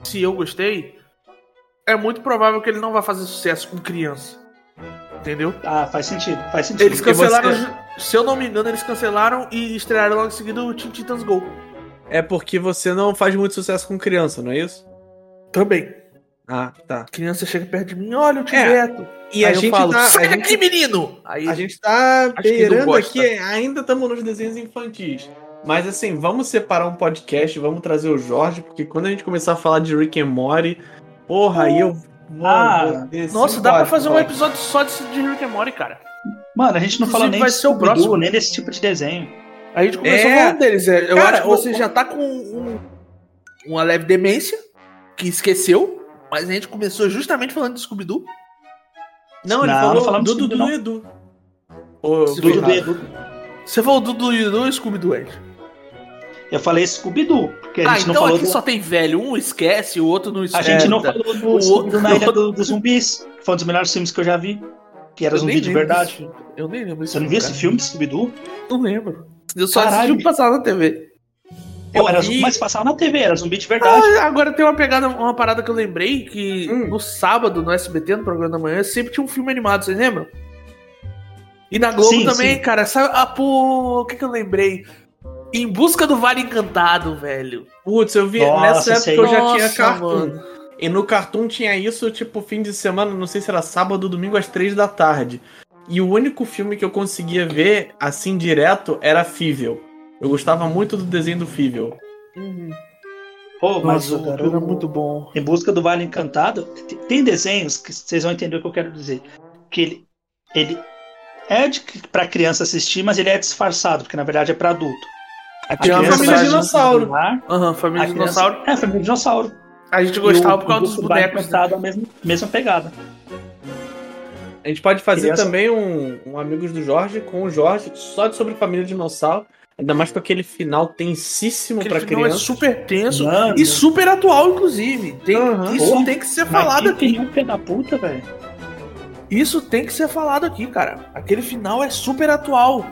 Se eu gostei. É muito provável que ele não vai fazer sucesso com criança. Entendeu? Ah, faz sentido, faz sentido. Eles cancelaram. você- Se eu não me engano, eles cancelaram e estrearam logo em seguida o Teen Titans Go. É porque você não faz muito sucesso com criança, não é isso? Também. Ah, tá. Criança chega perto de mim, olha o tio É, Beto. E Aí a eu gente falo, tá. A sai gente, daqui, menino! Aí a gente tá beirando aqui, ainda estamos nos desenhos infantis. Mas assim, vamos separar um podcast, vamos trazer o Jorge, porque quando a gente começar a falar de Rick and Morty, porra, aí eu vou. Ah, Nossa, dá pra fazer um vai. episódio só de, de Rick and Morty, cara. Mano, a gente não fala Inclusive, nem vai de ser o próximo. nem desse tipo de desenho. A gente começou É. falando deles. é, Eu Cara, acho que o- você já tá com um- uma leve demência, que esqueceu, mas a gente começou justamente falando de Scooby-Doo. Não, ele Não, falou não do de Dudu Scooby, e Edu. Dudu, Dudu e Edu. Você falou do Dudu e Scooby-Doo, Ed. Eu falei Scooby-Doo, porque a Ah, gente não então falou aqui do... só tem velho. Um esquece, o outro não A esquece. gente não falou do O Scooby-Doo na outro- Ilha do- dos Zumbis, que foi um dos melhores filmes que eu já vi. Que era Eu zumbi de verdade. Eu nem lembro Você não viu esse filme de Scooby-Doo? Não lembro. Eu só Caralho. assisti passar na TV. Pô, era zumbi, mas passava na TV, era zumbi de verdade. Ah, agora tem uma pegada, uma parada que eu lembrei que Hum. no sábado, no SBT, no programa da manhã, sempre tinha um filme animado, vocês lembram? E na Globo Sim, também, sim. cara. Sabe, ah, pô, o que que eu lembrei? Em busca do Vale Encantado, velho. Putz, eu vi. Nossa, nessa época sei. eu já Nossa, tinha Cartoon. mano. E no Cartoon tinha isso, tipo, fim de semana, não sei se era sábado ou domingo, às três da tarde. E o único filme que eu conseguia ver, assim, direto, era Fível. Eu gostava muito do desenho do Fível. Uhum. Pô, mas Nossa, o, cara, era muito bom. Em Busca do Vale Encantado, tem desenhos que vocês vão entender o que eu quero dizer. Que ele, ele é de, pra criança assistir, mas ele é disfarçado, porque na verdade é pra adulto. A Tem uma família dinossauro. Aham, a Família criança- Dinossauro. É, família dinossauro. A gente gostava o- por causa o dos bonecos. né? É a mesma, mesma pegada. A gente pode fazer Criança- também um, um Amigos do Jorge com o Jorge, só de sobre família dinossauro. Ainda mais com aquele final tensíssimo Aquele pra final é criança. super tenso Mano. e super atual, inclusive. Tem, Aham. Isso Porra, tem que ser falado aqui. tem um pé da puta, velho. Isso tem que ser falado aqui, cara. Aquele final é super atual.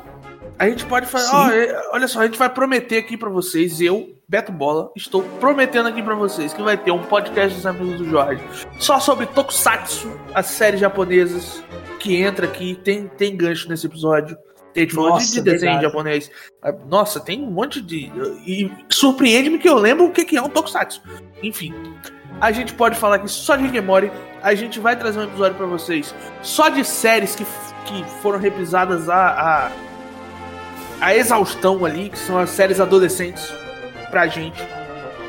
A gente pode fazer. É, olha só, a gente vai prometer aqui pra vocês. Eu, Beto Bola, estou prometendo aqui pra vocês que vai ter um podcast dos amigos do Jorge só sobre Tokusatsu, as séries japonesas que entra aqui. Tem, tem gancho nesse episódio. A gente falou de, desenho verdade. japonês. Ah, Nossa, tem um monte de. E surpreende-me que eu lembro o que é um Tokusatsu. Enfim. A gente pode falar aqui só de Rick. A gente vai trazer um episódio pra vocês só de séries que, que foram reprisadas a, a, a exaustão ali, que são as séries adolescentes pra gente,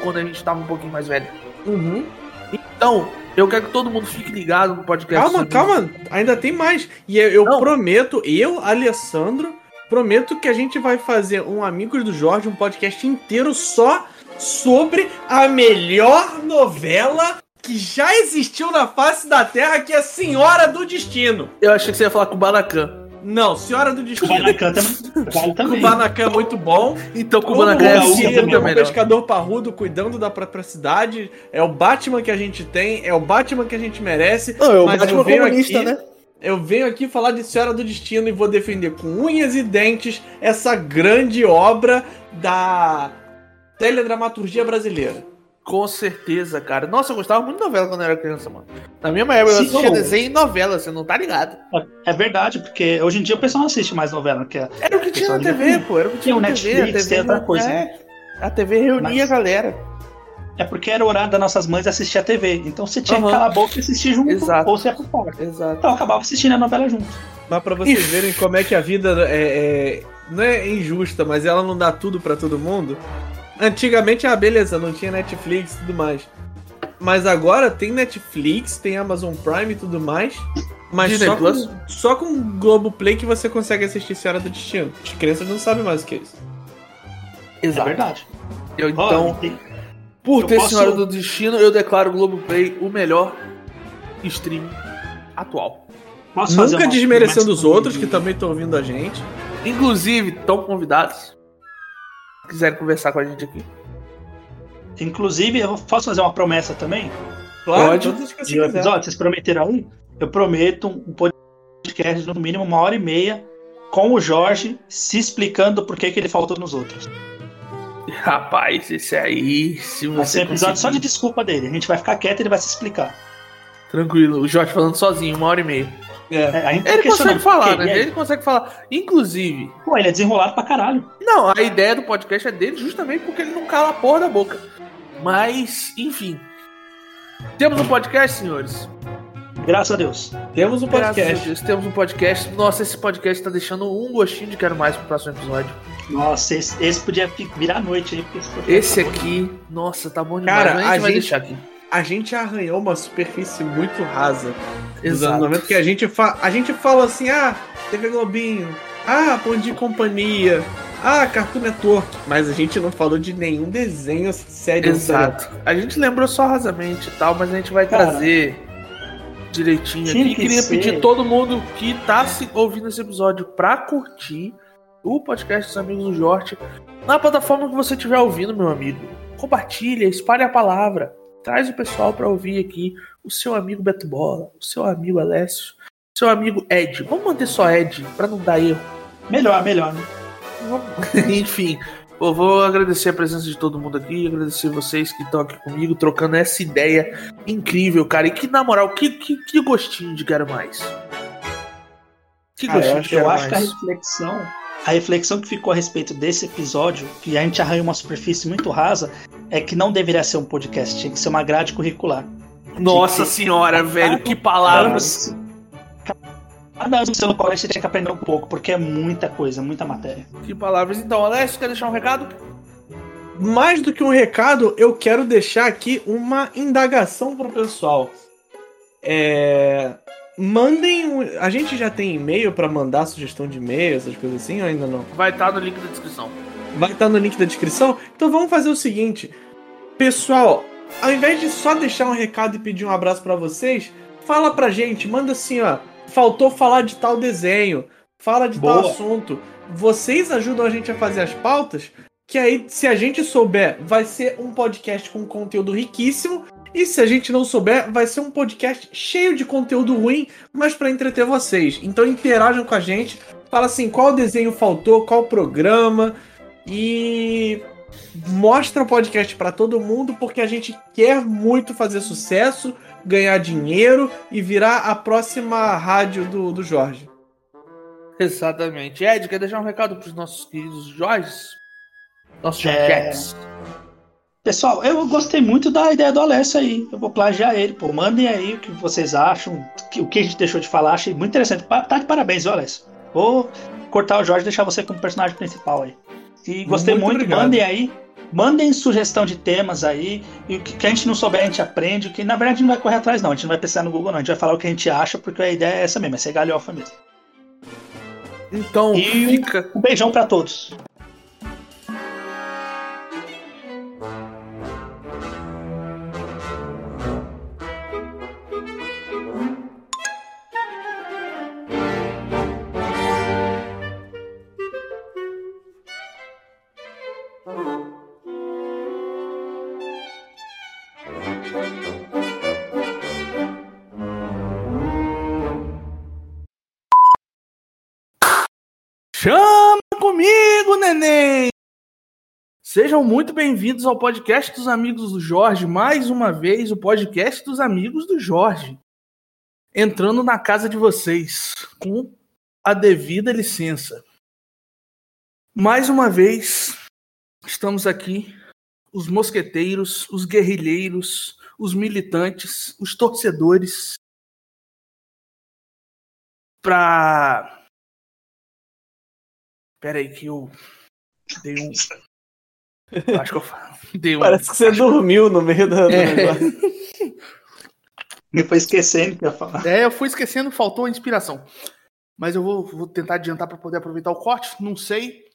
quando a gente tava um pouquinho mais velho. Uhum. Então, eu quero que todo mundo fique ligado no podcast. Calma, sobre- calma, ainda tem mais. E eu, eu prometo, eu, Alessandro, prometo que a gente vai fazer um Amigos do Jorge, um podcast inteiro só sobre a melhor novela que já existiu na face da Terra, que é Senhora do Destino. Eu achei que você ia falar com o Banacan. Não, Senhora do Destino. Kubanacan também. Kubanacan é muito bom. Então, com o Como Banacan é é o melhor. pescador parrudo cuidando da própria cidade. É o Batman que a gente tem, é o Batman que a gente merece. Não, é o Mas Batman eu venho comunista, aqui- né? Eu venho aqui falar de Senhora do Destino e vou defender com unhas e dentes essa grande obra da teledramaturgia brasileira. Com certeza, cara. Nossa, eu gostava muito de novela quando eu era criança, mano. Na mesma época eu assistia desenho e novela, você não tá ligado? É verdade, porque hoje em dia o pessoal não assiste mais novela, que é. Era o que tinha na TV, pô. Era o que tinha na TV. Netflix, a TV tem outra coisa. É, a TV reunia Mas- a galera. É porque era o horário das nossas mães assistir a TV. Então você tinha Aham. que calar a boca e assistir junto, Exato. ou você ia por fora. Exato. Então eu acabava assistindo a novela junto. Mas pra vocês verem como é que a vida é, é- não é injusta, mas ela não dá tudo pra todo mundo. Antigamente, ah, beleza, não tinha Netflix e tudo mais. Mas agora tem Netflix, tem Amazon Prime e tudo mais. Mas Disney só Plus? com, só com Globoplay que você consegue assistir Senhora do Destino. As crianças não sabem mais o que é isso. É Exato. verdade. Eu, então, por eu ter posso- Senhora do Destino, eu declaro o Globoplay o melhor stream atual. posso fazer Nunca uma- desmerecendo uma- os outros que também estão ouvindo a gente. Inclusive, estão convidados. Se quiserem conversar com a gente aqui. Inclusive, eu posso fazer uma promessa também? Claro, Pode. você De um episódio? Vocês prometeram aí? Eu prometo um podcast de no mínimo uma hora e meia com o Jorge se explicando por que, que ele faltou nos outros. Rapaz, esse aí, se Vai ser você um episódio só de conseguir- desculpa dele. A gente vai ficar quieto e ele vai se explicar. Tranquilo, o Jorge falando sozinho, uma hora e meia. É. É, a tá Ele consegue falar, né? Ele consegue falar. Inclusive, Pô, ele é desenrolado pra caralho. não, a ideia do podcast é dele justamente porque ele não cala a porra da boca. Mas, enfim. Temos um podcast, senhores. Graças a Deus. Temos um Graças a podcast. Deus, temos um podcast. Nossa, esse podcast tá deixando um gostinho de quero mais pro próximo episódio. Nossa, esse, esse podia virar noite aí. esse Esse tá bom. aqui, nossa, tá bom demais. Cara, mas a gente a vai deixar aqui. A gente arranhou uma superfície muito rasa Exato. anos 90, que a gente, fa a gente fala assim, ah, TV Globinho, ah, Bom Dia e Companhia, ah, Cartoon Network, mas a gente não falou de nenhum desenho sério. Exato. A gente lembrou só rasamente e tal, mas a gente vai Cara, trazer direitinho aqui. que Queria ser. pedir todo mundo que tá se ouvindo esse episódio pra curtir o podcast dos Amigos do Jorge na plataforma que você estiver ouvindo, meu amigo. Compartilha, espalhe a palavra. Traz o pessoal pra ouvir aqui o seu amigo Beto Bola, o seu amigo Alessio, o seu amigo Ed. Vamos manter só Ed, pra não dar erro. Melhor, melhor, né? Enfim, eu vou agradecer a presença de todo mundo aqui, agradecer vocês que estão aqui comigo, trocando essa ideia incrível, cara. E que, na moral, que, que, que gostinho de quero mais. Que Cara, eu gostinho acho, de eu quero acho que a mais. reflexão, a reflexão que ficou a respeito desse episódio, que a gente arranhou uma superfície muito rasa, é que não deveria ser um podcast, tinha que ser uma grade curricular. Nossa que- senhora, velho, que palavras. Cada ano no seu colégio você tinha que aprender um pouco, porque é muita coisa, muita matéria. Que palavras. Então, Alessio, quer deixar um recado? Mais do que um recado, eu quero deixar aqui uma indagação pro pessoal. É... Mandem. um- A gente já tem e-mail pra mandar sugestão de e-mail, essas coisas assim, ou ainda não? Vai estar no link da descrição. Vai estar no link da descrição. Então vamos fazer o seguinte, pessoal. Ao invés de só deixar um recado e pedir um abraço pra vocês, fala pra gente, manda assim, ó. Faltou falar de tal desenho, fala de tal Boa. assunto. Vocês ajudam a gente a fazer as pautas, que aí, se a gente souber, vai ser um podcast com conteúdo riquíssimo. E se a gente não souber, vai ser um podcast cheio de conteúdo ruim, mas pra entreter vocês. Então interajam com a gente, fala assim, qual desenho faltou, qual programa, e mostra o podcast pra todo mundo porque a gente quer muito fazer sucesso, ganhar dinheiro e virar a próxima rádio do, do Jorge. Exatamente. Ed, quer deixar um recado pros nossos queridos Jorges? Nossos É. Pessoal, eu gostei muito da ideia do Alessio aí. Eu vou plagiar ele, pô. Mandem aí o que vocês acham, que- o que a gente deixou de falar. Achei muito interessante. Tá de parabéns, viu, Alessio? Vou cortar o Jorge e deixar você como personagem principal aí. E gostei Muito muito. obrigado. Mandem aí. Mandem sugestão de temas aí. E o que, a gente não souber, a gente aprende. Que na verdade a gente não vai correr atrás, não. A gente não vai pensar no Google, não. A gente vai falar o que a gente acha, porque a ideia é essa mesmo, é ser galhofa mesmo. Então, E- fica. Um beijão pra todos. Sejam muito bem-vindos ao podcast dos amigos do Jorge, mais uma vez o podcast dos amigos do Jorge. Entrando na casa de vocês com a devida licença. Mais uma vez, estamos aqui, os mosqueteiros, os guerrilheiros, os militantes, os torcedores, para. Pera aí, que eu dei um. Acho que eu dei um. Parece que você dormiu no meio do, do É. negócio. Me foi esquecendo que ia falar. É, eu fui esquecendo, faltou a inspiração. Mas eu vou, vou tentar adiantar para poder aproveitar o corte. Não sei.